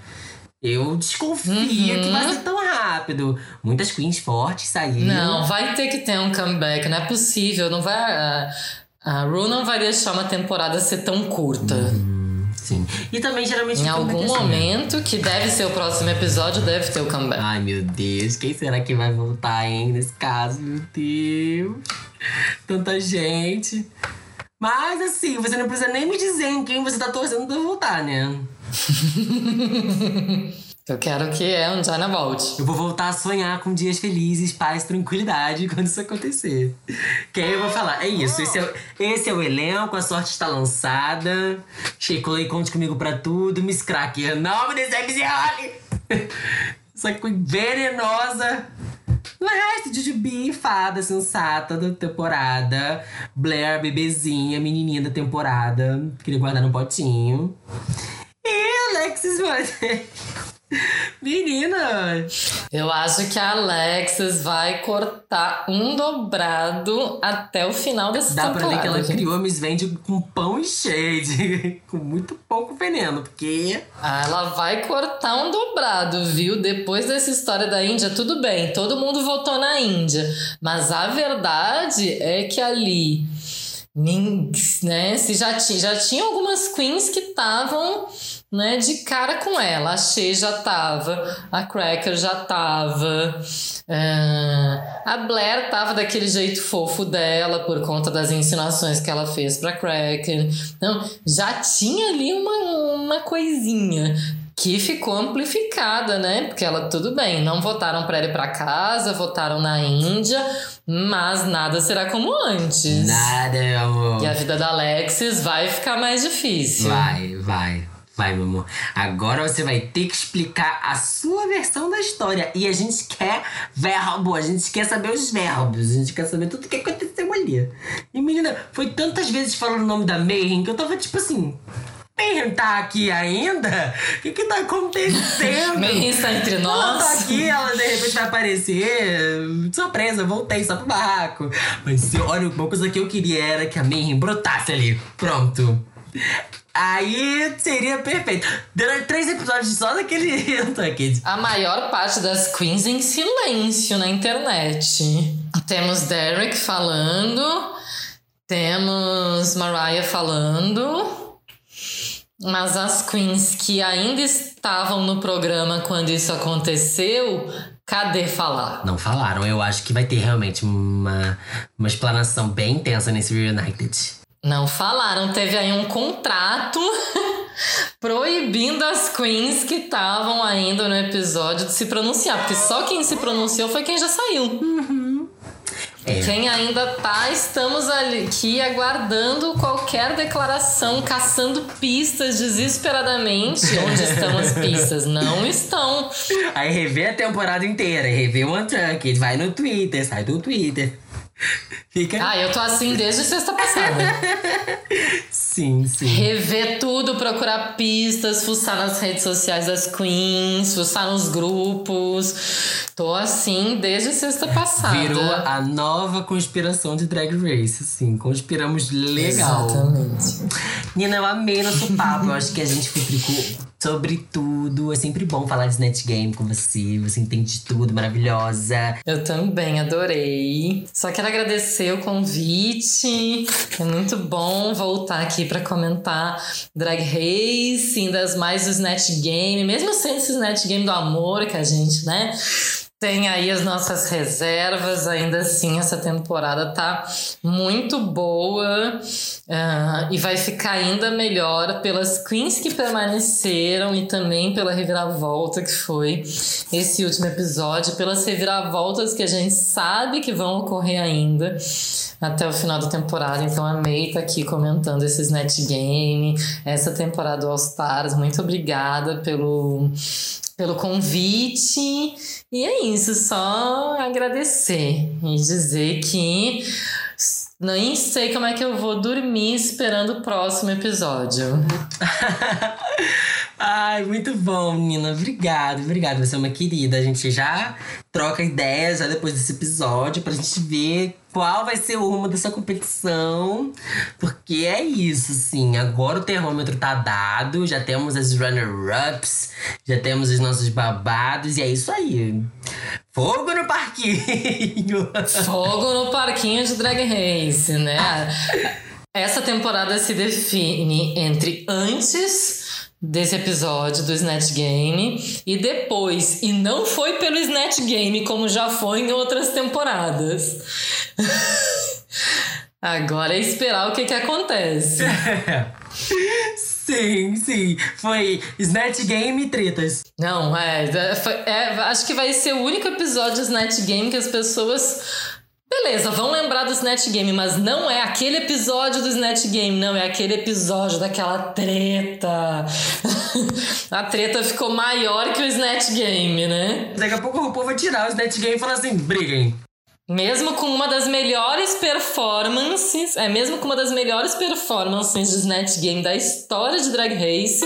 Eu desconfio Uhum. que vai ser tão rápido. Muitas queens fortes saíram. Não, vai ter que ter um comeback. Não é possível. Não vai. A, Ru não vai deixar uma temporada ser tão curta. Sim. E também, geralmente, Em algum momento, que deve ser o próximo episódio, deve ter o comeback. Ai, meu Deus. Quem será que vai voltar, hein, nesse caso? Meu Deus. Tanta gente. Mas, assim, você não precisa nem me dizer em quem você tá torcendo pra voltar, né? Eu quero que a Angina volte. Eu vou voltar a sonhar com dias felizes, paz, tranquilidade quando isso acontecer. Que aí eu vou falar, é isso, esse é, esse é o elenco, a sorte está lançada. Sheikulei, conte comigo pra tudo. Miss Cracker, não me decepcione! Essa coisa venenosa. O resto, Jujubi, fada sensata da temporada. Blair, bebezinha, menininha da temporada. Queria guardar no potinho. E Alexis, mano. Menina, Eu acho que a Alexis vai cortar um dobrado até o final dessa Dá pra temporada. ver que ela gente. criou a Miss Vende com pão e shade. com muito pouco veneno, porque. Ah, Ela vai cortar um dobrado, viu? Depois dessa história da Índia, tudo bem, todo mundo votou na Índia. Mas a verdade é que ali, né, se já, já tinha algumas queens que estavam né, de cara com ela. A Shea já tava, a Cracker já tava, é, a Blair tava daquele jeito fofo dela por conta das insinuações que ela fez pra Cracker. Então, já tinha ali uma, uma coisinha que ficou amplificada, né? Porque ela, tudo bem, não votaram pra ele pra casa, votaram na Índia, mas nada será como antes. Nada, meu amor. E a vida da Alexis vai ficar mais difícil. Vai, vai. Vai, meu amor. Agora você vai ter que explicar a sua versão da história. E a gente quer verbo, a gente quer saber os verbos, a gente quer saber tudo o que aconteceu ali. E menina, foi tantas vezes falando o nome da Mayhem que eu tava tipo assim. Mayhem tá aqui ainda? O que que tá acontecendo? Mayhem está entre Ela nós. tá aqui, ela de repente vai aparecer. Surpresa, voltei só pro barraco. Mas olha, uma coisa que eu queria era que a Mayhem brotasse ali. Pronto. Aí seria perfeito. Deram três episódios só daquele Untucked. A maior parte das queens em silêncio na internet. Temos Derek falando, temos Mariah falando, mas as queens que ainda estavam no programa quando isso aconteceu, cadê falar? Não falaram, eu acho que vai ter realmente uma, uma explanação bem intensa nesse Reunited. Não falaram, teve aí um contrato proibindo as queens que estavam ainda no episódio de se pronunciar, porque só quem se pronunciou foi quem já saiu. É. Quem ainda tá, estamos ali- aqui aguardando qualquer declaração, caçando pistas desesperadamente. Onde estão as pistas? Não estão. Aí revê a temporada inteira, revê o Untucked, vai no Twitter, sai do Twitter. Fica. Ah, eu tô assim desde sexta passada. Sim, sim. Rever tudo, procurar pistas, fuçar nas redes sociais das queens, fuçar nos grupos. Tô assim desde sexta passada. Virou a nova conspiração de Drag Race, assim. Conspiramos legal. Exatamente. Nina, eu amei nosso papo. Eu acho que a gente futricou sobre tudo. É sempre bom falar de Snatch Game com você. Você entende tudo, maravilhosa. Eu também adorei. Só quero agradecer o convite. É muito bom voltar aqui para comentar Drag Race, ainda mais o Snatch Game, mesmo sendo esse Snatch Game do amor que a gente, né? Tem aí as nossas reservas, ainda assim essa temporada tá muito boa ah, e vai ficar ainda melhor pelas queens que permaneceram e também pela reviravolta que foi esse último episódio, pelas reviravoltas que a gente sabe que vão ocorrer ainda até o final da temporada. Então amei estar aqui comentando esse Snatch Game, essa temporada All Stars. Muito obrigada pelo pelo convite. E é isso, só agradecer e dizer que nem sei como é que eu vou dormir esperando o próximo episódio. Ai, muito bom, menina. Obrigado, obrigado. Você é uma querida. A gente já troca ideias já depois desse episódio pra gente ver qual vai ser o rumo dessa competição. Porque é isso, sim. Agora o termômetro tá dado, já temos as runner-ups, já temos os nossos babados, e é isso aí. Fogo no parquinho! Fogo no parquinho de Drag Race, né? Essa temporada se define entre antes desse episódio do Snatch Game e depois. E não foi pelo Snatch Game como já foi em outras temporadas. Agora é esperar o que que acontece. sim, sim. Foi Snatch Game e tretas. Não, é, é, foi, é. Acho que vai ser o único episódio Snatch Game que as pessoas Beleza, vão lembrar do Snatch Game, mas não é aquele episódio do Snatch Game, não, é aquele episódio daquela treta. a treta ficou maior que o Snatch Game, né? Daqui a pouco o RuPaul vai tirar o Snatch Game e falar assim: briguem. Mesmo com uma das melhores performances, é mesmo com uma das melhores performances de Snatch Game da história de Drag Race,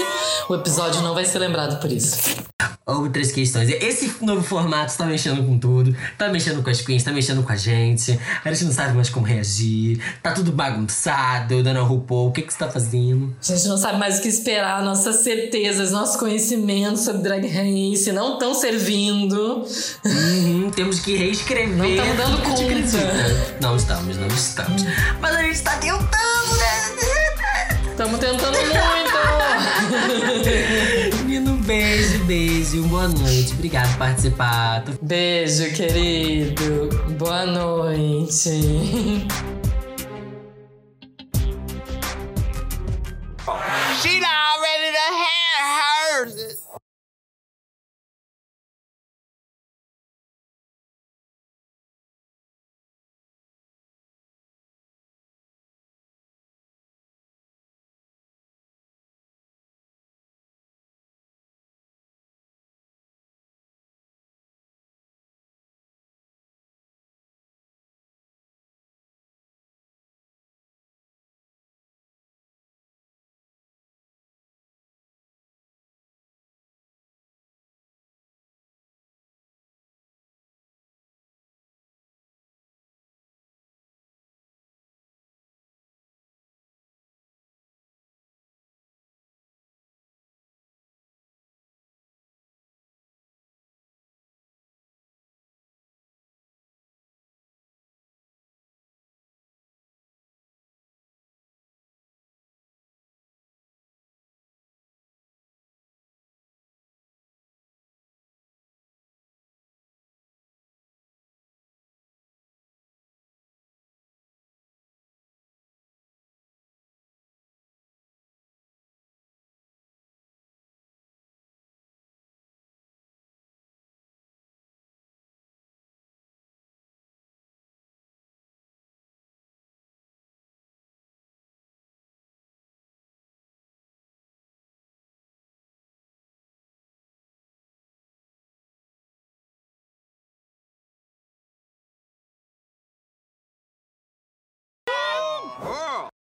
o episódio não vai ser lembrado por isso outras questões. Esse novo formato tá mexendo com tudo, tá mexendo com as queens, tá mexendo com a gente. A gente não sabe mais como reagir, tá tudo bagunçado. Dona RuPaul, o que, que você tá fazendo? A gente não sabe mais o que esperar, nossas certezas, nossos conhecimentos sobre Drag Race não estão servindo. Uhum, temos que reescrever. Não estamos dando conta. Não estamos, não estamos. Mas a gente tá tentando, né? Estamos tentando muito! Beijo, boa noite. Obrigado por participar. Beijo, querido. Boa noite.